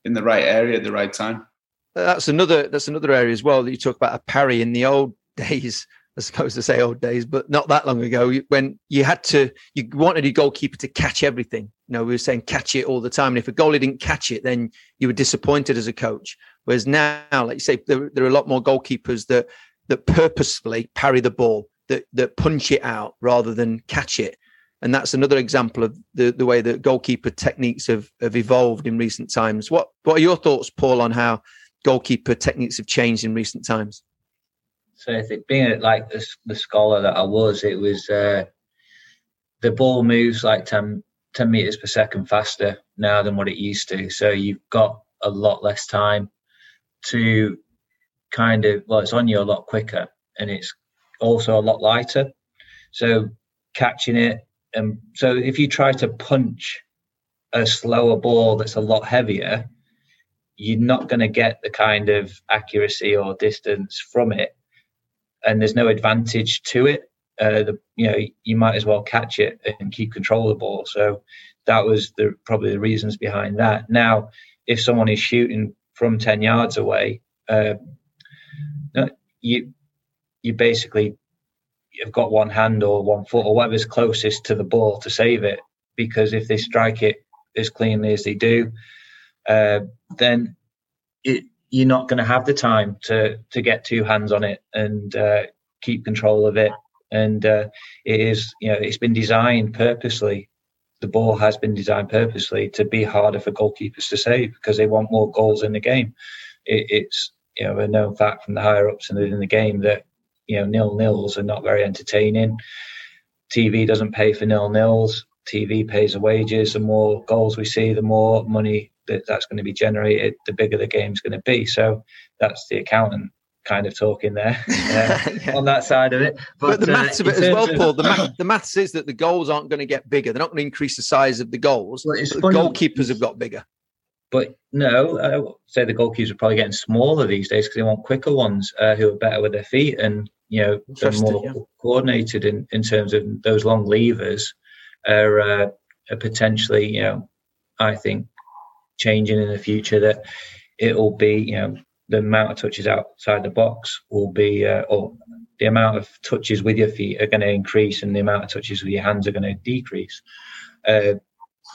in the right area at the right time. That's another that's another area as well that you talk about a parry in the old days. I suppose to say old days, but not that long ago, when you had to, you wanted your goalkeeper to catch everything. You know, we were saying catch it all the time. And if a goalie didn't catch it, then you were disappointed as a coach. Whereas now, like you say, there, there are a lot more goalkeepers that that purposefully parry the ball, that that punch it out rather than catch it. And that's another example of the, the way that goalkeeper techniques have, have evolved in recent times. What what are your thoughts, Paul, on how goalkeeper techniques have changed in recent times? So I think being like the, the scholar that I was, it was uh, the ball moves like 10, 10 meters per second faster now than what it used to. So you've got a lot less time to kind of well, it's on you a lot quicker, and it's also a lot lighter. So catching it, and so if you try to punch a slower ball that's a lot heavier, you're not going to get the kind of accuracy or distance from it and there's no advantage to it. Uh, the, you know, you might as well catch it and keep control of the ball. So that was the probably the reasons behind that. Now, if someone is shooting from 10 yards away, uh, you you basically you've got one hand or one foot or whatever's closest to the ball to save it. Because if they strike it as cleanly as they do, uh, then it, you're not going to have the time to to get two hands on it and uh, keep control of it. And uh, it is, you know, it's been designed purposely. The ball has been designed purposely to be harder for goalkeepers to save because they want more goals in the game. It, it's you know a known fact from the higher ups in the, in the game that you know nil nils are not very entertaining. TV doesn't pay for nil nils. TV pays the wages. The more goals we see, the more money that that's going to be generated, the bigger the game's going to be. So that's the accountant kind of talking there uh, yeah. on that side of it. But, but the uh, maths uh, of it as well, of... Paul. The, math, the maths is that the goals aren't going to get bigger. They're not going to increase the size of the goals. Well, the goalkeepers have got bigger. But no, I would say the goalkeepers are probably getting smaller these days because they want quicker ones uh, who are better with their feet and you know they're more yeah. coordinated in, in terms of those long levers are, uh, are potentially you know I think changing in the future that it will be you know the amount of touches outside the box will be uh, or the amount of touches with your feet are going to increase and the amount of touches with your hands are going to decrease. Uh,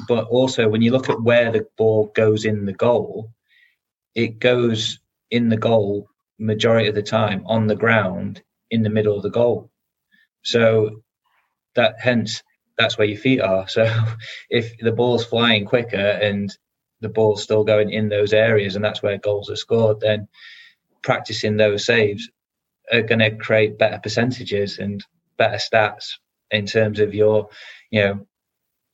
but also when you look at where the ball goes in the goal, it goes in the goal majority of the time on the ground in the middle of the goal. So that hence that's where your feet are. So if the ball's flying quicker and the ball's still going in those areas and that's where goals are scored, then practicing those saves are going to create better percentages and better stats in terms of your, you know,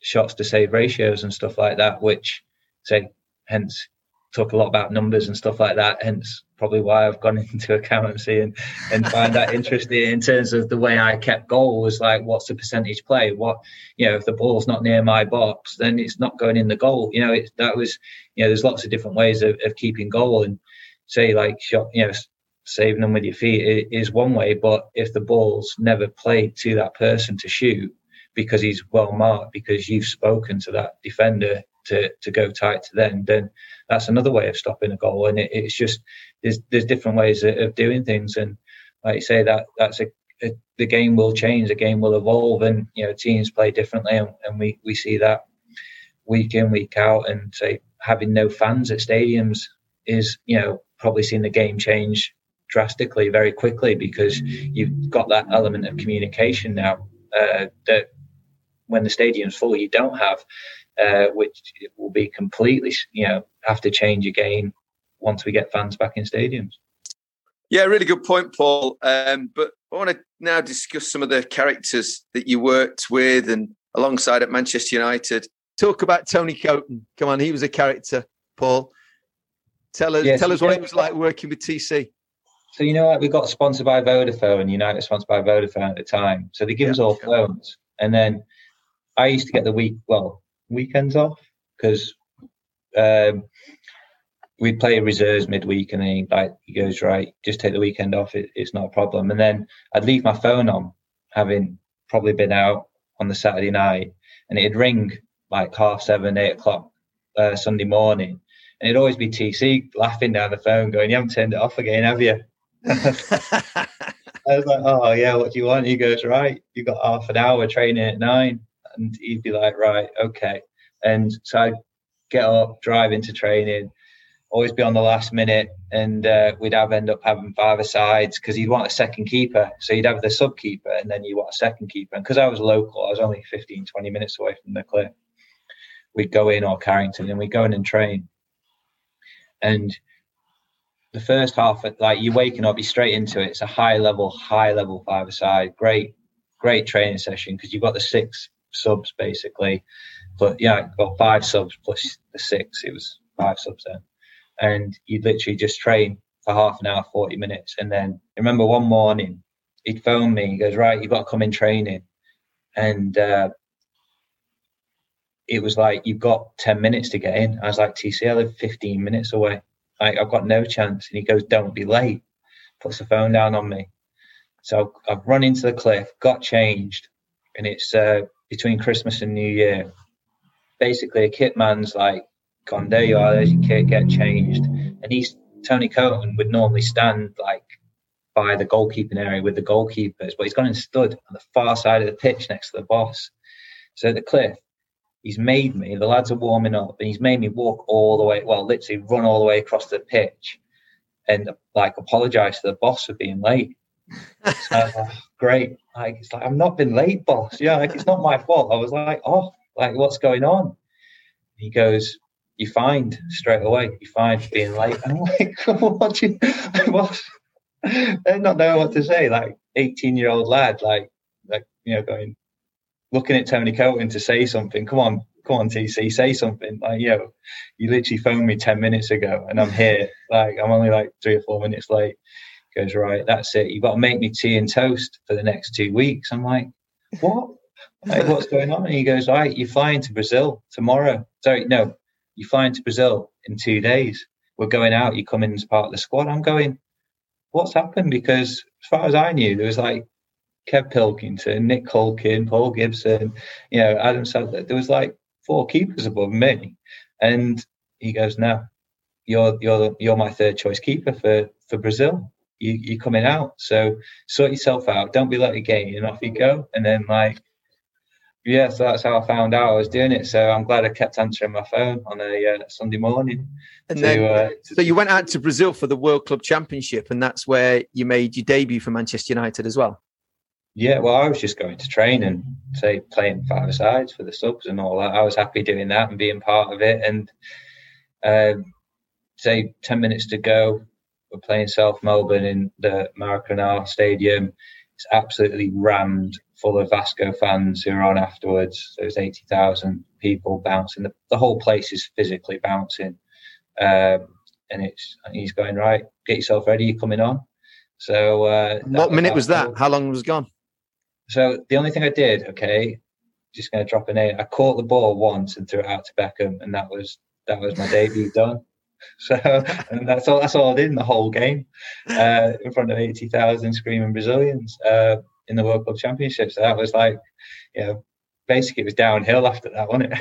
shots to save ratios and stuff like that, which say hence talk a lot about numbers and stuff like that. Hence probably why I've gone into accountancy and, and find that interesting in terms of the way I kept goal was like what's the percentage play? What you know, if the ball's not near my box, then it's not going in the goal. You know, it's that was you know, there's lots of different ways of, of keeping goal and say like shot, you know, saving them with your feet is one way, but if the ball's never played to that person to shoot, because he's well marked because you've spoken to that defender to, to go tight to them, then that's another way of stopping a goal. And it, it's just there's there's different ways of, doing things. And like you say, that that's a, a, the game will change, the game will evolve, and you know teams play differently, and, and we we see that week in week out. And say having no fans at stadiums is you know probably seen the game change drastically very quickly because you've got that element of communication now uh, that when the stadium's full, you don't have, uh, which will be completely, you know, have to change again once we get fans back in stadiums. Yeah, really good point, Paul. Um, but I want to now discuss some of the characters that you worked with and alongside at Manchester United. Talk about Tony Coton. Come on, he was a character, Paul. Tell us, yes, tell us what it was like working with TC. So you know, what? we got sponsored by Vodafone. And United sponsored by Vodafone at the time. So they give yeah, us all phones, and then I used to get the week well weekends off because um, we'd play reserves midweek, and he, like he goes right, just take the weekend off. It, it's not a problem. And then I'd leave my phone on, having probably been out on the Saturday night, and it'd ring like half seven, eight o'clock uh, Sunday morning, and it'd always be TC laughing down the phone, going, "You haven't turned it off again, have you?" I was like, "Oh yeah, what do you want?" He goes, "Right, you've got half an hour training at nine and he'd be like, right, okay. And so I'd get up, drive into training, always be on the last minute, and uh, we'd have end up having five sides because he'd want a second keeper. So you'd have the sub keeper, and then you want a second keeper. And because I was local, I was only 15, 20 minutes away from the cliff. We'd go in or Carrington, and we'd go in and train. And the first half, like you're waking up, you're straight into it. It's a high level, high level five side. Great, great training session because you've got the six subs basically. But yeah, got five subs plus the six. It was five subs then, and you'd literally just train for half an hour, forty minutes, and then I remember one morning he'd phone me. He goes, "Right, you've got to come in training," and uh, it was like you've got 10 minutes to get in. I was like, TC, I live 15 minutes away. Like, I've got no chance. And he goes, Don't be late. Puts the phone down on me. So I've run into the cliff, got changed, and it's uh, between Christmas and New Year. Basically, a kit man's like gone, there you are, your kit, get changed. And he's Tony Coton would normally stand like by the goalkeeping area with the goalkeepers, but he's gone and stood on the far side of the pitch next to the boss. So the cliff, he's made me, the lads are warming up, and he's made me walk all the way, well, literally run all the way across the pitch and like apologize to the boss for being late. so oh, great. Like it's like I've not been late, boss. Yeah, like it's not my fault. I was like, oh, like what's going on? He goes, You fined straight away. You fined being late. And I'm like, you what they're not knowing what to say. Like 18 year old lad, like like you know, going looking at Tony Coton to say something. Come on, come on, TC, say something. Like, you know, you literally phoned me 10 minutes ago and I'm here. Like, I'm only like three or four minutes late. He goes, right, that's it. You've got to make me tea and toast for the next two weeks. I'm like, what? like, what's going on? And he goes, right, you're flying to Brazil tomorrow. Sorry, no, you're flying to Brazil in two days. We're going out. You come in as part of the squad. I'm going, what's happened? Because as far as I knew, there was like Kev Pilkington, Nick Culkin, Paul Gibson, you know, Adam Sadler. There was like four keepers above me, and he goes, "No, you're you're you're my third choice keeper for for Brazil. You you're coming out, so sort yourself out. Don't be like again, and off you go." And then like. Yeah, so that's how I found out I was doing it. So I'm glad I kept answering my phone on a uh, Sunday morning. And to, then, uh, so you went out to Brazil for the World Club Championship, and that's where you made your debut for Manchester United as well. Yeah, well, I was just going to train and say playing five sides for the subs and all that. I was happy doing that and being part of it. And um, say ten minutes to go, we're playing South Melbourne in the Maracanã Stadium. It's absolutely rammed, full of Vasco fans who are on afterwards. There's eighty thousand people bouncing. The, the, whole place is physically bouncing, um, and it's he's going right. Get yourself ready. You're coming on. So, uh, what minute was that? How long was gone? So the only thing I did, okay, just going to drop a name. I caught the ball once and threw it out to Beckham, and that was that was my debut done. So and that's all. That's all I did in the whole game, uh, in front of eighty thousand screaming Brazilians uh, in the World Cup Championship. So that was like, you know, basically it was downhill after that, wasn't it?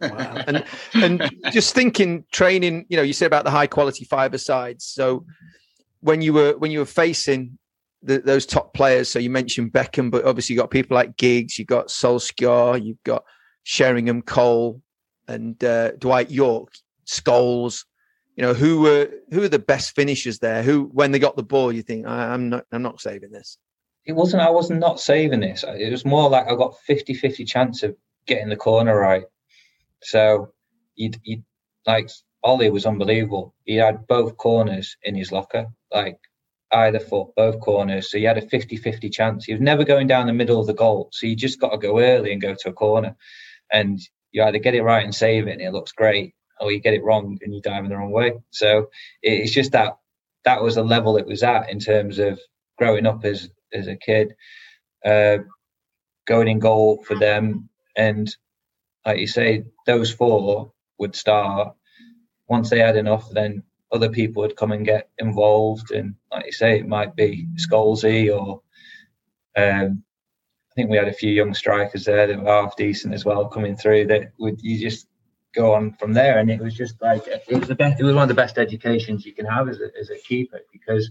wow. And and just thinking, training. You know, you said about the high quality fiber sides. So when you were when you were facing the, those top players. So you mentioned Beckham, but obviously you got people like Giggs, you got Solskjaer, you've got Sheringham, Cole, and uh, Dwight Yorke, Scholes. You know who were who are the best finishers there? Who, when they got the ball, you think I'm not I'm not saving this. It wasn't. I was not saving this. It was more like I got 50-50 chance of getting the corner right. So you you like Ole was unbelievable. He had both corners in his locker. Like either foot, both corners. So you had a 50 50 chance. He was never going down the middle of the goal. So you just got to go early and go to a corner. And you either get it right and save it and it looks great, or you get it wrong and you dive in the wrong way. So it's just that that was the level it was at in terms of growing up as, as a kid, uh, going in goal for them. And like you say, those four would start. Once they had enough, then other people would come and get involved. And like you say, it might be Scholesy or um, I think we had a few young strikers there that were half decent as well coming through. That would you just go on from there, and it was just like it was the best. It was one of the best educations you can have as a, as a keeper because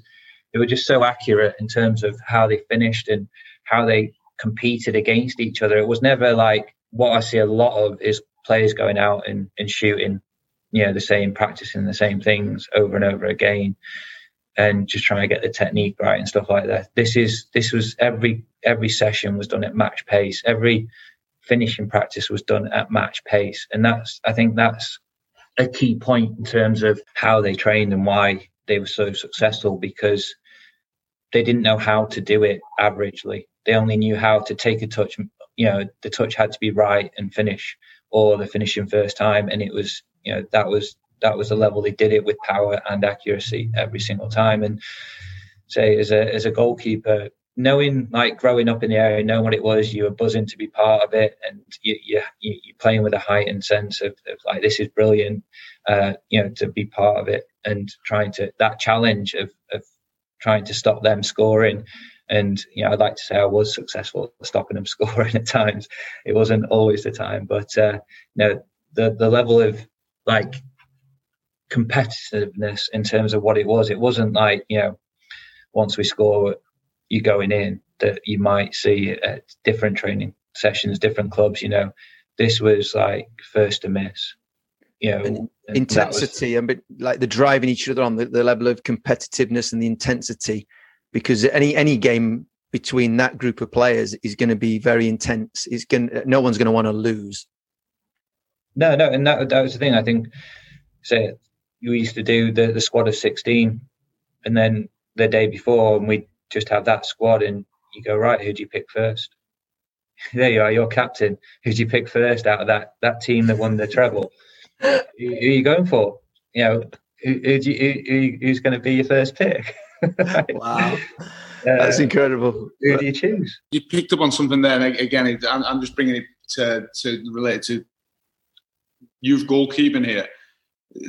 they were just so accurate in terms of how they finished and how they competed against each other. It was never like what I see a lot of is players going out and, and shooting you know the same practicing the same things over and over again and just trying to get the technique right and stuff like that. This is this was every every session was done at match pace. Every finishing practice was done at match pace. And that's i think that's a key point in terms of how they trained and why they were so successful because they didn't know how to do it averagely. They only knew how to take a touch you know the touch had to be right and finish or the finishing first time. And it was you know that was that was the level they did it with power and accuracy every single time. And say as a as a goalkeeper, knowing like growing up in the area, knowing what it was, you were buzzing to be part of it, and you you you're playing with a heightened sense of, of like this is brilliant, uh, you know, to be part of it. And trying to that challenge of of trying to stop them scoring. And you know, I'd like to say I was successful stopping them scoring at times. It wasn't always the time, but uh, you know, the the level of like competitiveness in terms of what it was. It wasn't like you know, once we score, you're going in that you might see at different training sessions, different clubs. You know, this was like first to miss. You know, and intensity was, and like the driving each other on the, the level of competitiveness and the intensity, because any any game between that group of players is going to be very intense. It's going no one's going to want to lose. No, no, and that that was the thing. I think, say, you used to do the the squad of sixteen, and then the day before, and we just have that squad, and you go right. Who do you pick first? there you are, your captain. Who do you pick first out of that that team that won the treble? Who, who, are you going for? You know, who, who, you, who who's going to be your first pick? wow. That's uh, incredible. Who do you choose? You picked up on something there. And again, I'm, I'm just bringing it to, to relate to youth goalkeeping here.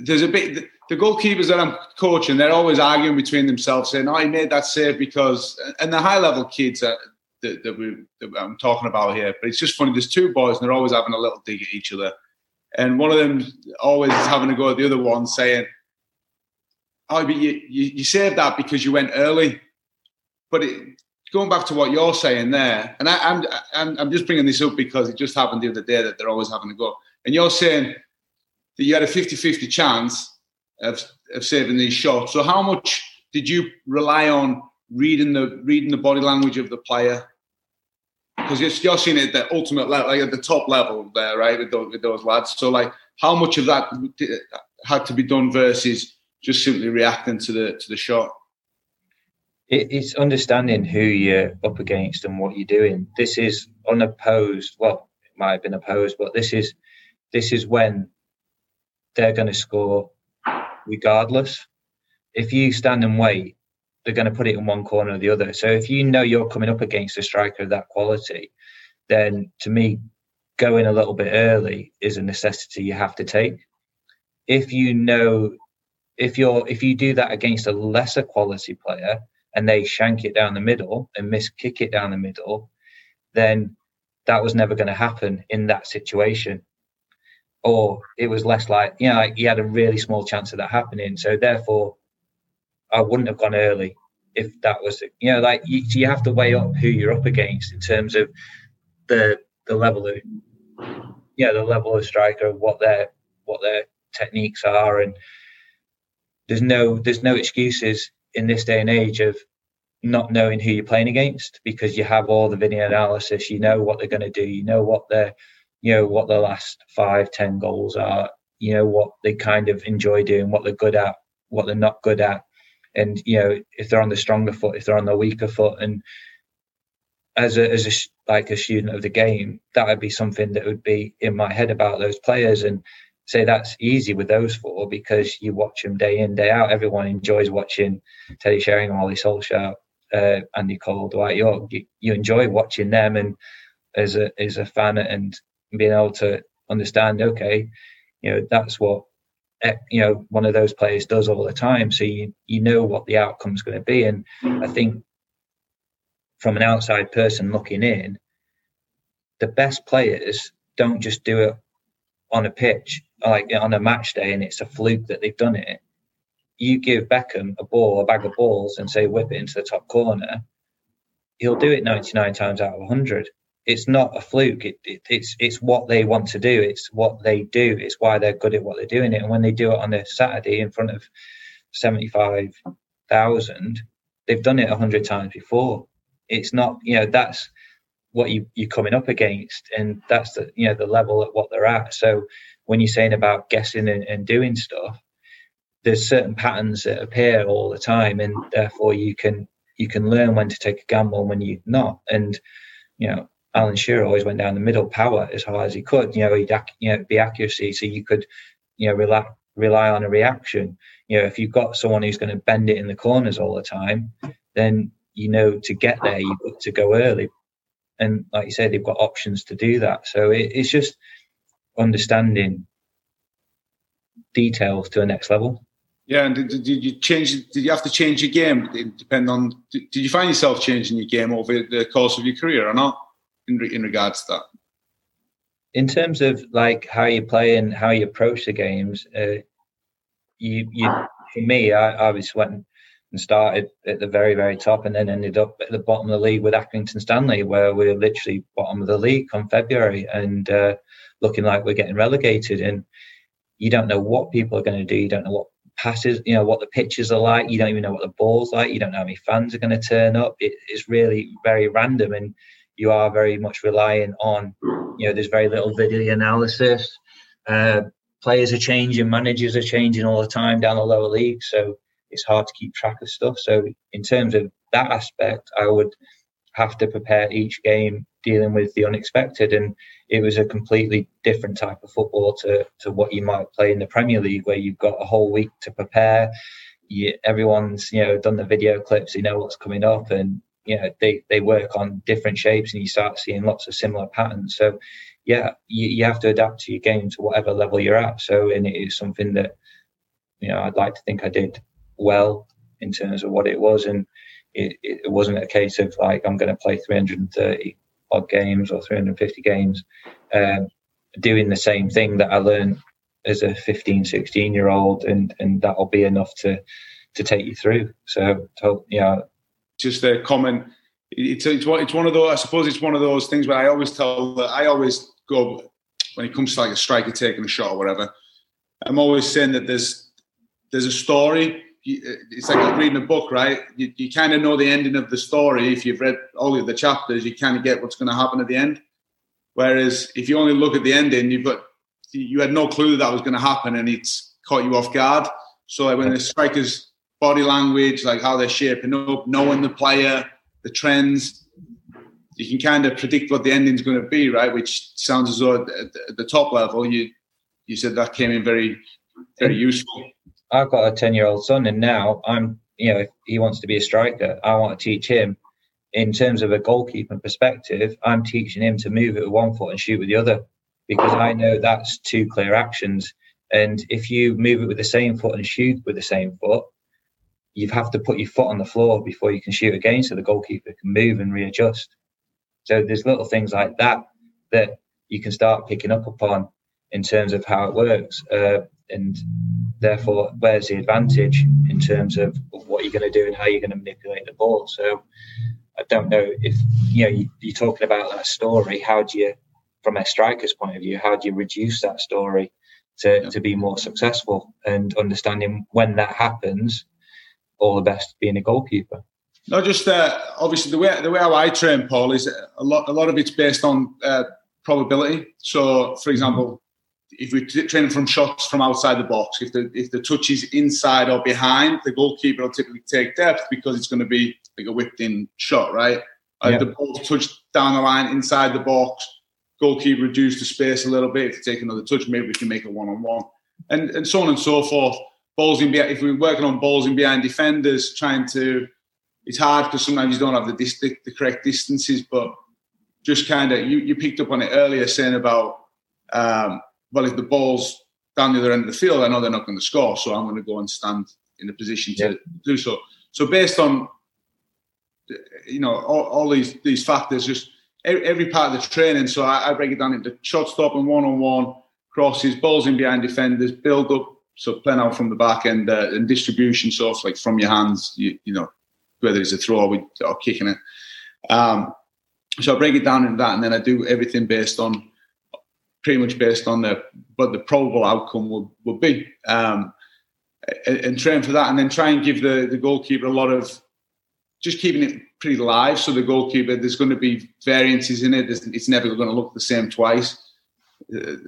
There's a bit the goalkeepers that I'm coaching. They're always arguing between themselves, saying, "Oh, he made that save because." And the high level kids that, that, that, we, that I'm talking about here, but it's just funny. There's two boys, and they're always having a little dig at each other, and one of them always is having a go at the other one, saying, "Oh, but you, you, you saved that because you went early." But it, going back to what you're saying there, and I, am I'm, I'm just bringing this up because it just happened the other day that they're always having a go. And you're saying that you had a 50 50 chance of, of saving these shots. So, how much did you rely on reading the reading the body language of the player? Because you're, you're seeing it at the ultimate level, like at the top level there, right, with those, with those lads. So, like, how much of that had to be done versus just simply reacting to the to the shot? it's understanding who you're up against and what you're doing. This is unopposed. Well, it might have been opposed, but this is this is when they're going to score regardless. If you stand and wait, they're going to put it in one corner or the other. So if you know you're coming up against a striker of that quality, then to me, going a little bit early is a necessity you have to take. If you know, if you're if you do that against a lesser quality player, and they shank it down the middle and miss kick it down the middle, then that was never going to happen in that situation. Or it was less like, you know, like you had a really small chance of that happening. So therefore, I wouldn't have gone early if that was, you know, like you, you have to weigh up who you're up against in terms of the the level of, yeah, the level of striker, what their what their techniques are, and there's no there's no excuses in this day and age of not knowing who you're playing against because you have all the video analysis, you know what they're going to do, you know what their, you know what their last five, ten goals are, you know what they kind of enjoy doing, what they're good at, what they're not good at, and you know if they're on the stronger foot, if they're on the weaker foot, and as a as a like a student of the game, that would be something that would be in my head about those players and say that's easy with those four because you watch them day in day out. Everyone enjoys watching Teddy Sheringham, Ole Solskjaer, uh, Andy Cole, Dwight Yorke. You, you, enjoy watching them, and as a as a fan, and being able to understand, okay, you know that's what you know one of those players does all the time. So you you know what the outcome's going to be, and I think from an outside person looking in, the best players don't just do it on a pitch, like on a match day, and it's a fluke that they've done it. You give Beckham a ball, a bag of balls, and say whip it into the top corner, he'll do it 99 times out of 100. It's not a fluke. It, it, it's it's what they want to do. It's what they do. It's why they're good at what they're doing it. And when they do it on a Saturday in front of 75,000, they've done it a 100 times before. It's not, you know, that's what you, you're coming up against and that's the you know the level at what they're at so when you're saying about guessing and, and doing stuff there's certain patterns that appear all the time and therefore you can you can learn when to take a gamble and when you not and you know Alan Shearer always went down the middle power as hard as he could you know he'd you know be accuracy so you could you know rely rely on a reaction you know if you've got someone who's going to bend it in the corners all the time then you know to get there you've got to go early and like you said, they've got options to do that. So it, it's just understanding details to a next level. Yeah, and did, did, you change? Did you have to change your game? Depend on. Did, you find yourself changing your game over the course of your career or not? In in regards to that. in terms of like how you play and how you approach the games, uh, you you for me, I, was went and started at the very very top, and then ended up at the bottom of the league with Accrington Stanley, where we are literally bottom of the league come February, and uh, looking like we're getting relegated. And you don't know what people are going to do. You don't know what passes, you know, what the pitches are like. You don't even know what the ball's like. You don't know how many fans are going to turn up. It, it's really very random, and you are very much relying on, you know, there's very little video analysis. Uh, players are changing, managers are changing all the time down the lower league, so it's hard to keep track of stuff. So in terms of that aspect, I would have to prepare each game dealing with the unexpected, and it was a completely different type of football to to what you might play in the Premier League, where you've got a whole week to prepare. You, everyone's you know done the video clips, you know what's coming up, and you know they they work on different shapes, and you start seeing lots of similar patterns. So yeah, you, you have to adapt to your game to whatever level you're at. So and it is something that you know I'd like to think I did well in terms of what it was, and it, it wasn't a case of like I'm going to play 330 odd games or 350 games, um, doing the same thing that I learned as a 15, 16 year old, and and that'll be enough to to take you through. So, to, yeah. Just a comment. It's it's one it's one of those. I suppose it's one of those things where I always tell that I always go when it comes to like a striker taking a shot or whatever. I'm always saying that there's there's a story uh, it's like reading a book, right? You, you kind of know the ending of the story. If you've read all of the chapters, you kind of get what's going to happen at the end. Whereas if you only look at the ending, you've got you had no clue that, that was going to happen, and it's caught you off guard. So when the strikers' body language, like how they're shaping up, knowing the player, the trends, you can kind of predict what the ending's going to be, right? Which sounds as though at the top level, you you said that came in very very useful. I've got a 10 year old son, and now I'm, you know, if he wants to be a striker, I want to teach him in terms of a goalkeeping perspective. I'm teaching him to move it with one foot and shoot with the other because I know that's two clear actions. And if you move it with the same foot and shoot with the same foot, you have to put your foot on the floor before you can shoot again so the goalkeeper can move and readjust. So there's little things like that that you can start picking up upon in terms of how it works. Uh, and therefore, where's the advantage in terms of, what you're going to do and how you're going to manipulate the ball? So I don't know if you know you, are talking about that story. How do you, from a striker's point of view, how do you reduce that story to, to be more successful and understanding when that happens? All the best being a goalkeeper. Not just uh, obviously the way the way how I train, Paul, is a lot. A lot of it's based on uh, probability. So, for example, if we're training from shots from outside the box, if the if the touch is inside or behind, the goalkeeper will typically take depth because it's going to be like a whipped in shot, right? Uh, The ball touched down the line inside the box, goalkeeper reduce the space a little bit. If you take another touch, maybe we can make a one on one, and and so on and so forth. Balls in behind. If we're working on balls in behind defenders, trying to, it's hard because sometimes you don't have the, the, the correct distances, but just kind of you you picked up on it earlier, saying about. Um, well, if the ball's down the other end of the field, I know they're not going to score, so I'm going to go and stand in a position to yeah. do so. So based on you know all, all, these these factors, just every, every, part of the training. So I, I break it down into shot stop and one on one crosses, balls in behind defenders, build up. So playing out from the back end uh, and distribution, so like from your hands, you, you know, whether it's a throw or, or kicking it. Um, so I break it down into that, and then I do everything based on pretty much based on the what the probable outcome would, would be. Um, and, and, train for that, and then try and give the, the goalkeeper a lot of just keeping it pretty live. So the goalkeeper, there's going to be variances in it. It's never going to look the same twice,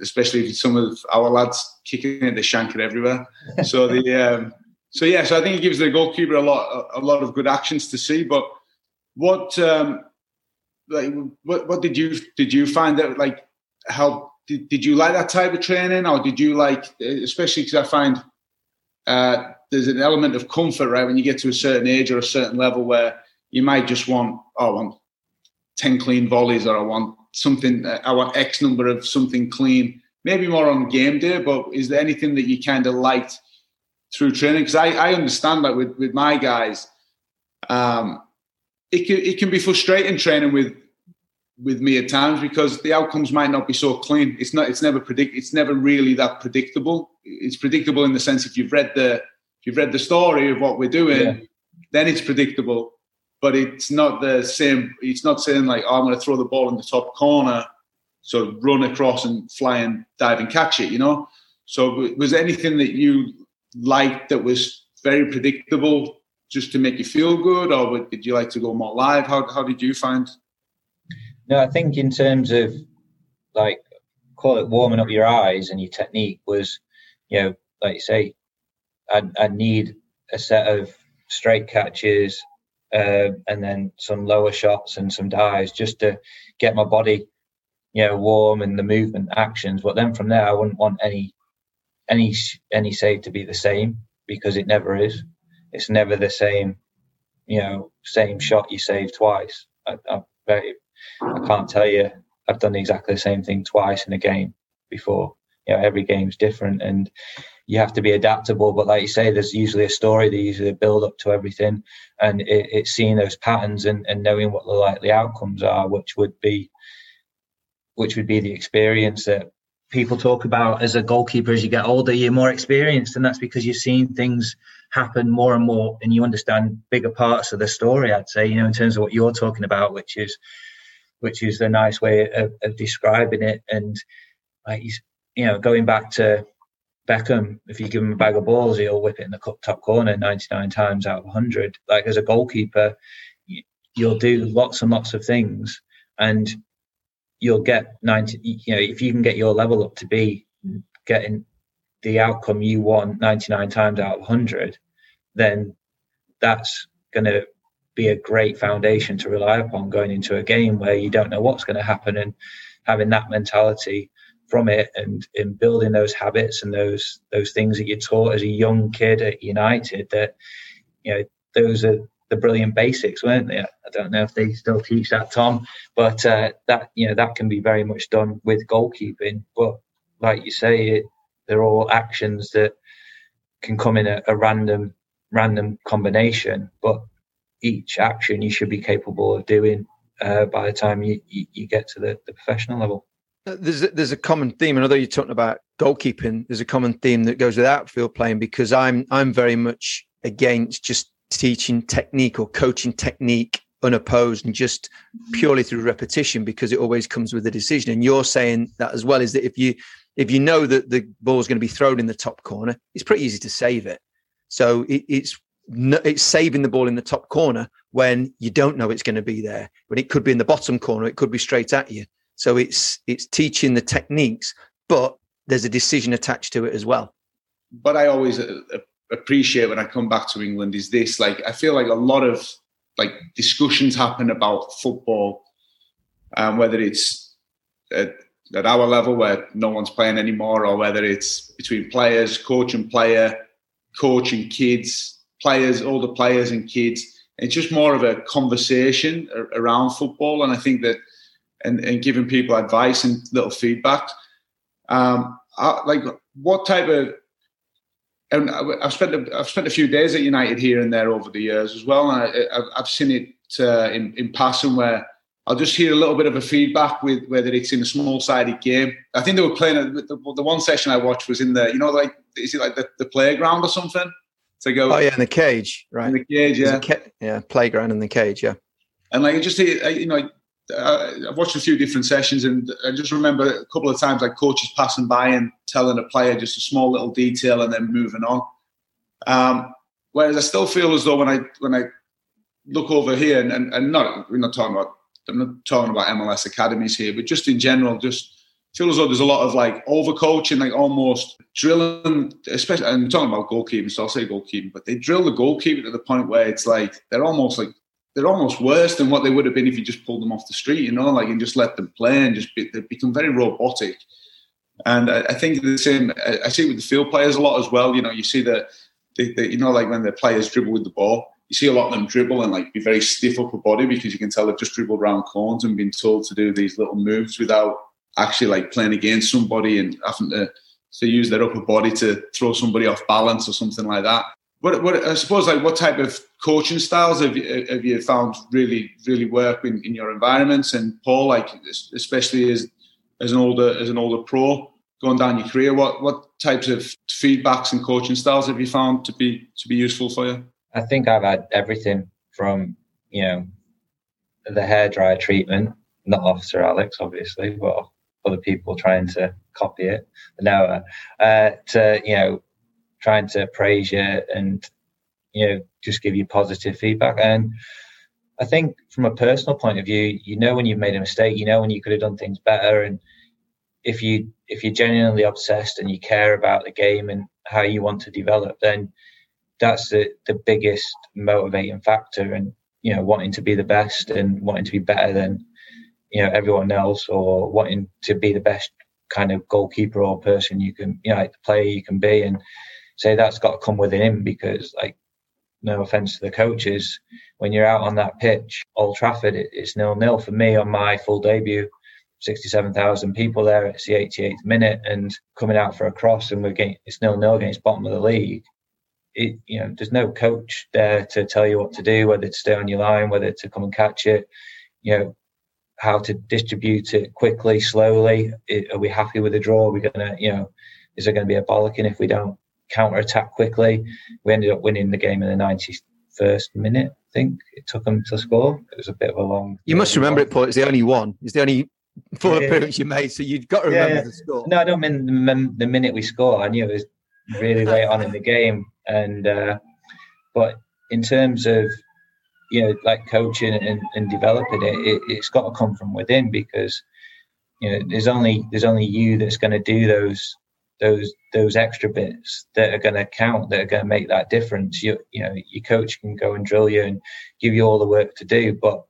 especially if some of our lads kicking it, they shank it everywhere. so the um, so yeah, so I think it gives the goalkeeper a lot a, lot of good actions to see. But what um, like what what did you did you find that like help did, did you like that type of training or did you like especially because i find uh, there's an element of comfort right when you get to a certain age or a certain level where you might just want oh, i want 10 clean volleys or i want something i want x number of something clean maybe more on game day but is there anything that you kind of liked through training because I, I understand that with, with my guys um, it can, it can be frustrating training with with me at times because the outcomes might not be so clean. It's not. It's never predict. It's never really that predictable. It's predictable in the sense if you've read the if you've read the story of what we're doing, yeah. then it's predictable. But it's not the same. It's not saying like, oh, I'm going to throw the ball in the top corner, so run across and fly and dive and catch it. You know. So was anything that you liked that was very predictable just to make you feel good, or did you like to go more live? How how did you find? No, I think in terms of like call it warming up your eyes and your technique was, you know, like you say, I I need a set of straight catches uh, and then some lower shots and some dives just to get my body, you know, warm and the movement actions. But then from there, I wouldn't want any any any save to be the same because it never is. It's never the same, you know, same shot you save twice. I, I, very, I can't tell you I've done exactly the same thing twice in a game before. You know, every game's different and you have to be adaptable. But like you say, there's usually a story, there's usually a build up to everything. And it, it's seeing those patterns and, and knowing what the likely outcomes are, which would be which would be the experience that people talk about as a goalkeeper as you get older you're more experienced and that's because you've seen things happen more and more and you understand bigger parts of the story i'd say you know in terms of what you're talking about which is which is a nice way of, of describing it and like you know going back to Beckham, if you give him a bag of balls, he'll whip it in the top corner 99 times out of 100. Like as a goalkeeper, you'll do lots and lots of things, and you'll get 90 you know if you can get your level up to be getting the outcome you want 99 times out of 100 then that's going to be a great foundation to rely upon going into a game where you don't know what's going to happen and having that mentality from it and in building those habits and those those things that you're taught as a young kid at United that you know those are the brilliant basics, weren't they? I don't know if they still teach that, Tom, but uh, that you know that can be very much done with goalkeeping. But like you say, it, they're all actions that can come in a, a random random combination, but each action you should be capable of doing uh, by the time you, you, you, get to the, the professional level. Uh, there's a, there's a common theme, and although you're talking about goalkeeping, there's a common theme that goes with outfield playing because I'm I'm very much against just teaching technique or coaching technique unopposed and just purely through repetition because it always comes with a decision. And you're saying that as well is that if you if you know that the ball is going to be thrown in the top corner it's pretty easy to save it. So it, it's it's saving the ball in the top corner when you don't know it's going to be there. When it could be in the bottom corner it could be straight at you so it's it's teaching the techniques but there's a decision attached to it as well but i always uh, appreciate when I come back to England is this. Like, I feel like a lot of like discussions happen about football, um, whether it's at, at our level where no one's playing anymore, or whether it's between players, coach and player, coach and kids, players, older players and kids. It's just more of a conversation around football, and I think that, and, and giving people advice and little feedback. Um, I, like, what type of and I've spent a, I've spent a few days at United here and there over the years as well, and I, have seen it uh, in in passing where I'll just hear a little bit of a feedback with whether it's in a small sided game. I think they were playing the, the, one session I watched was in the you know like is it like the, the playground or something? To go. Oh yeah, in the cage, right? In the cage, yeah, ca- yeah, playground in the cage, yeah. And like just see, you know uh, I've watched a few different sessions, and I just remember a couple of times like coaches passing by and telling a player just a small little detail and then moving on. Um, whereas I still feel as though when I when I look over here, and, and, and not we're not talking about I'm not talking about MLS academies here, but just in general, just feel as though there's a lot of like overcoaching, like almost drilling, especially. I'm talking about goalkeeping, so I'll say goalkeeping, but they drill the goalkeeper to the point where it's like they're almost like they're almost worse than what they would have been if you just pulled them off the street, you know, like and just let them play and just be, they become very robotic. And I, I think the same. I, I see with the field players a lot as well. You know, you see the, you know, like when the players dribble with the ball, you see a lot of them dribble and like be very stiff upper body because you can tell they've just dribbled around corners and been told to do these little moves without actually like playing against somebody and having to to use their upper body to throw somebody off balance or something like that. What, what I suppose like what type of coaching styles have you, have you found really really work in, in your environments? And Paul like especially as as an older as an older pro going down your career what what types of feedbacks and coaching styles have you found to be to be useful for you? I think I've had everything from you know the hair dryer treatment not Officer Alex obviously but other people trying to copy it. No uh, to you know trying to praise you and you know just give you positive feedback. And i think from a personal point of view you know when you've made a mistake you know when you could have done things better. And if you if you're genuinely obsessed and you care about the game and how you want to develop then that's the, the biggest motivating factor and you know wanting to be the best and wanting to be better than you know everyone else or wanting to be the best kind of goalkeeper or person you can you know like the player you can be. And say that's got to come within him because like no offense to the coaches when you're out on that pitch old trafford it, it's nil nil for me on my full debut 67,000 people there it's the 88th minute and coming out for a cross and we're getting it's nil nil against bottom of the league it, you know there's no coach there to tell you what to do whether to stay on your line whether to come and catch it you know how to distribute it quickly slowly. It, are we happy with the draw? Are we gonna you know is there going to be a bollocking if we don't counter attack quickly. We ended up winning the game in the 91st minute. I think it took them to score. It was a bit of a long. You must remember it, Paul. It's the only one. It's the only full yeah, appearance you made, so you've got to remember yeah. the score. No, I don't mean the, the, minute we score. I knew it was really late on in the game, and uh, but in terms of you know like coaching and, and developing it, it, it's got to come from within because you know there's only there's only you that's going to do those those those extra bits that are going to count, that are going to make that difference. You you know, your coach can go and drill you and give you all the work to do, but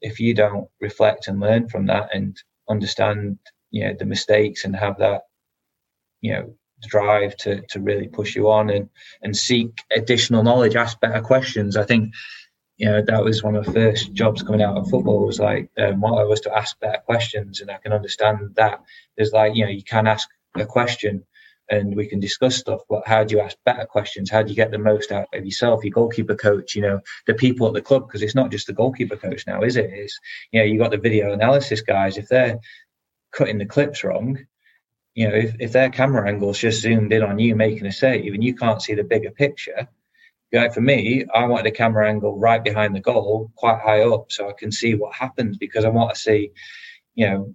if you don't reflect and learn from that and understand, you know, the mistakes and have that, you know, drive to to really push you on and and seek additional knowledge, ask better questions. I think you know that was one of the first jobs coming out of football was like um, what I was to ask better questions and I can understand that there's like you know you can ask a question and we can discuss stuff. But how do you ask better questions? How do you get the most out of yourself, your goalkeeper coach, you know, the people at the club? Because it's not just the goalkeeper coach now, is it? It's, you know, you got the video analysis guys. If they're cutting the clips wrong, you know, if, if their camera angle's just zoomed in on you making a save and you can't see the bigger picture, like for me, I wanted a camera angle right behind the goal, quite high up, so I can see what happens because I want to see, you know,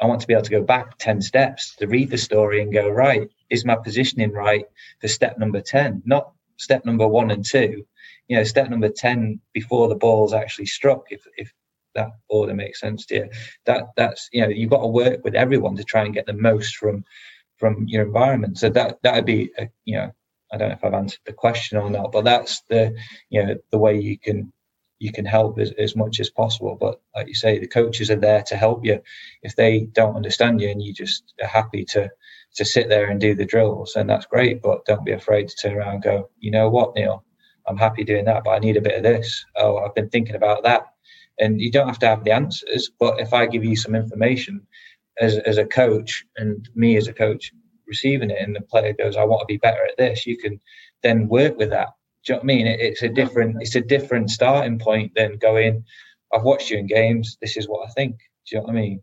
I want to be able to go back 10 steps to read the story and go, right, is my positioning right for step number 10? Not step number one and two, you know, step number 10 before the ball's actually struck, if, if that order makes sense to you. That, that's, you know, you've got to work with everyone to try and get the most from, from your environment. So that, that would be, a, you know, I don't know if I've answered the question or not, but that's the, you know, the way you can you can help as, as much as possible. But like you say, the coaches are there to help you. If they don't understand you and you just are happy to to sit there and do the drills, then that's great. But don't be afraid to turn around and go, you know what, Neil, I'm happy doing that, but I need a bit of this. Oh, I've been thinking about that. And you don't have to have the answers, but if I give you some information as, as a coach and me as a coach receiving it and the player goes, I want to be better at this, you can then work with that do you know what I mean? It, it's a different it's a different starting point than going. I've watched you in games. This is what I think. Do you know what I mean?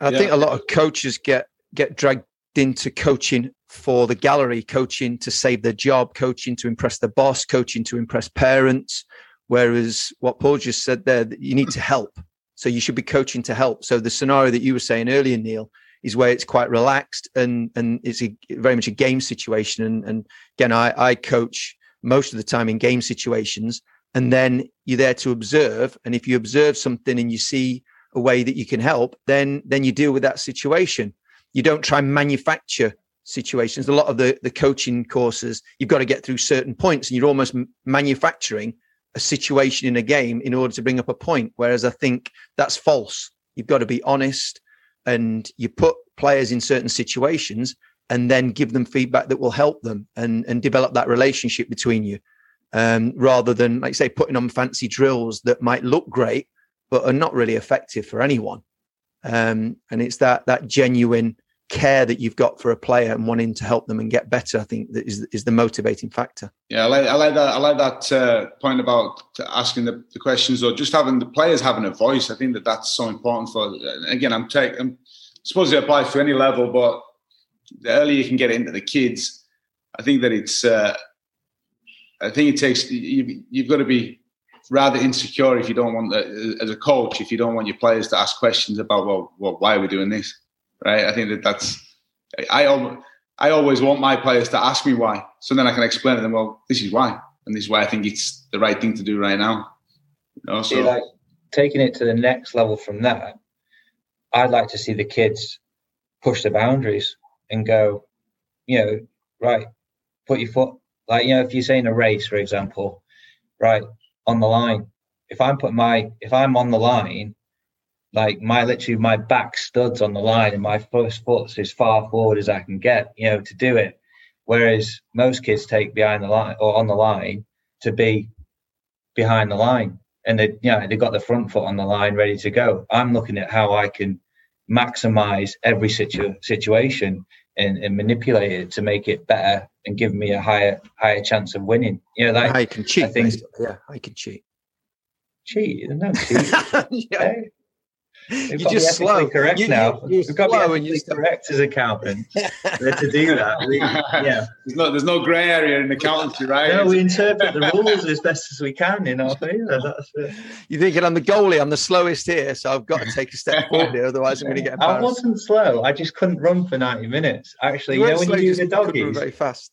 I yeah. think a lot of coaches get get dragged into coaching for the gallery, coaching to save their job, coaching to impress the boss, coaching to impress parents. Whereas what Paul just said there, you need to help. So you should be coaching to help. So the scenario that you were saying earlier, Neil, is where it's quite relaxed and and it's a, very much a game situation. And, and again, I, I coach most of the time in game situations. And then you're there to observe. And if you observe something and you see a way that you can help, then then you deal with that situation. You don't try and manufacture situations. A lot of the, the coaching courses, you've got to get through certain points and you're almost manufacturing a situation in a game in order to bring up a point. Whereas I think that's false. You've got to be honest and you put players in certain situations and then give them feedback that will help them and and develop that relationship between you um, rather than like say putting on fancy drills that might look great but are not really effective for anyone um, and it's that that genuine care that you've got for a player and wanting to help them and get better. I think that is is the motivating factor. Yeah, I like, I like that. I like that uh, point about asking the, the, questions or just having the players having a voice. I think that that's so important for. Again, I'm taking. I'm suppose it applies to any level, but the earlier you can get into the kids, I think that it's. Uh, I think it takes. You, you've got to be rather insecure if you don't want the, as a coach if you don't want your players to ask questions about well, well why are we doing this right i think that that's i i always want my players to ask me why so then i can explain to them well this is why and this is why i think it's the right thing to do right now you know, so see, like taking it to the next level from that i'd like to see the kids push the boundaries and go you know right put your foot like you know if you're saying a race for example right on the line. If I'm putting my if I'm on the line, like my literally my back studs on the line and my first foot's as far forward as I can get, you know, to do it. Whereas most kids take behind the line or on the line to be behind the line. And they you know, they've got the front foot on the line ready to go. I'm looking at how I can maximize every situ- situation and, and manipulate it to make it better and give me a higher higher chance of winning. You know, I can cheat. I think, yeah, I can cheat. Cheat? No cheat. yeah. You're just slow. correct you, now. You, We've got to be correct as accountants to do that. We, yeah. There's no, there's no grey area in accountancy, right? No, we interpret the rules as best as we can in our favour. That's it. You're thinking I'm the goalie, I'm the slowest here, so I've got to take a step forward here, otherwise I'm going to get embarrassed. I wasn't slow. I just couldn't run for 90 minutes. Actually, you, you know when you do the doggies, very fast.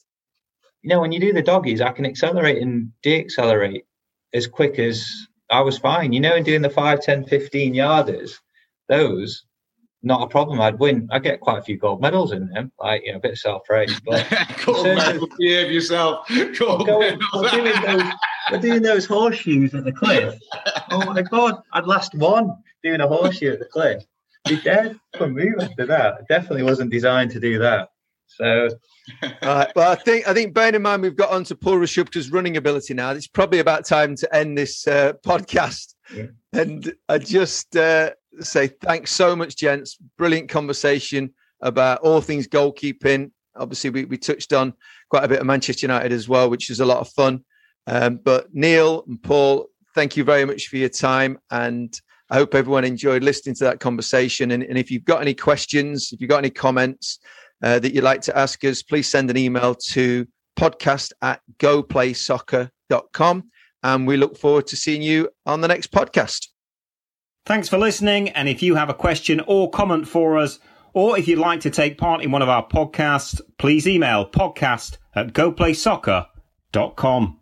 You know when you do the doggies, I can accelerate and de-accelerate as quick as I was fine. You know, in doing the 5, 10, 15 yarders, those, not a problem. I'd win. I get quite a few gold medals in them. Like, you know, a bit of self praise. But gold medal, behave yourself. Gold going, we're, doing those, we're doing those horseshoes at the cliff. oh my God, I'd last one doing a horseshoe at the cliff. Be dead. Couldn't move after that. It definitely wasn't designed to do that. So all right. Well, I think I think bearing in mind we've got onto Paul Rachubka's running ability now, it's probably about time to end this uh, podcast. Yeah. And I just uh, say thanks so much, gents. Brilliant conversation about all things goalkeeping. Obviously, we, we touched on quite a bit of Manchester United as well, which is a lot of fun. Um, but Neil and Paul, thank you very much for your time. And I hope everyone enjoyed listening to that conversation. And, and if you've got any questions, if you've got any comments, uh, that you'd like to ask us, please send an email to podcast at goplaysoccer.com. And we look forward to seeing you on the next podcast. Thanks for listening. And if you have a question or comment for us, or if you'd like to take part in one of our podcasts, please email podcast at goplaysoccer.com.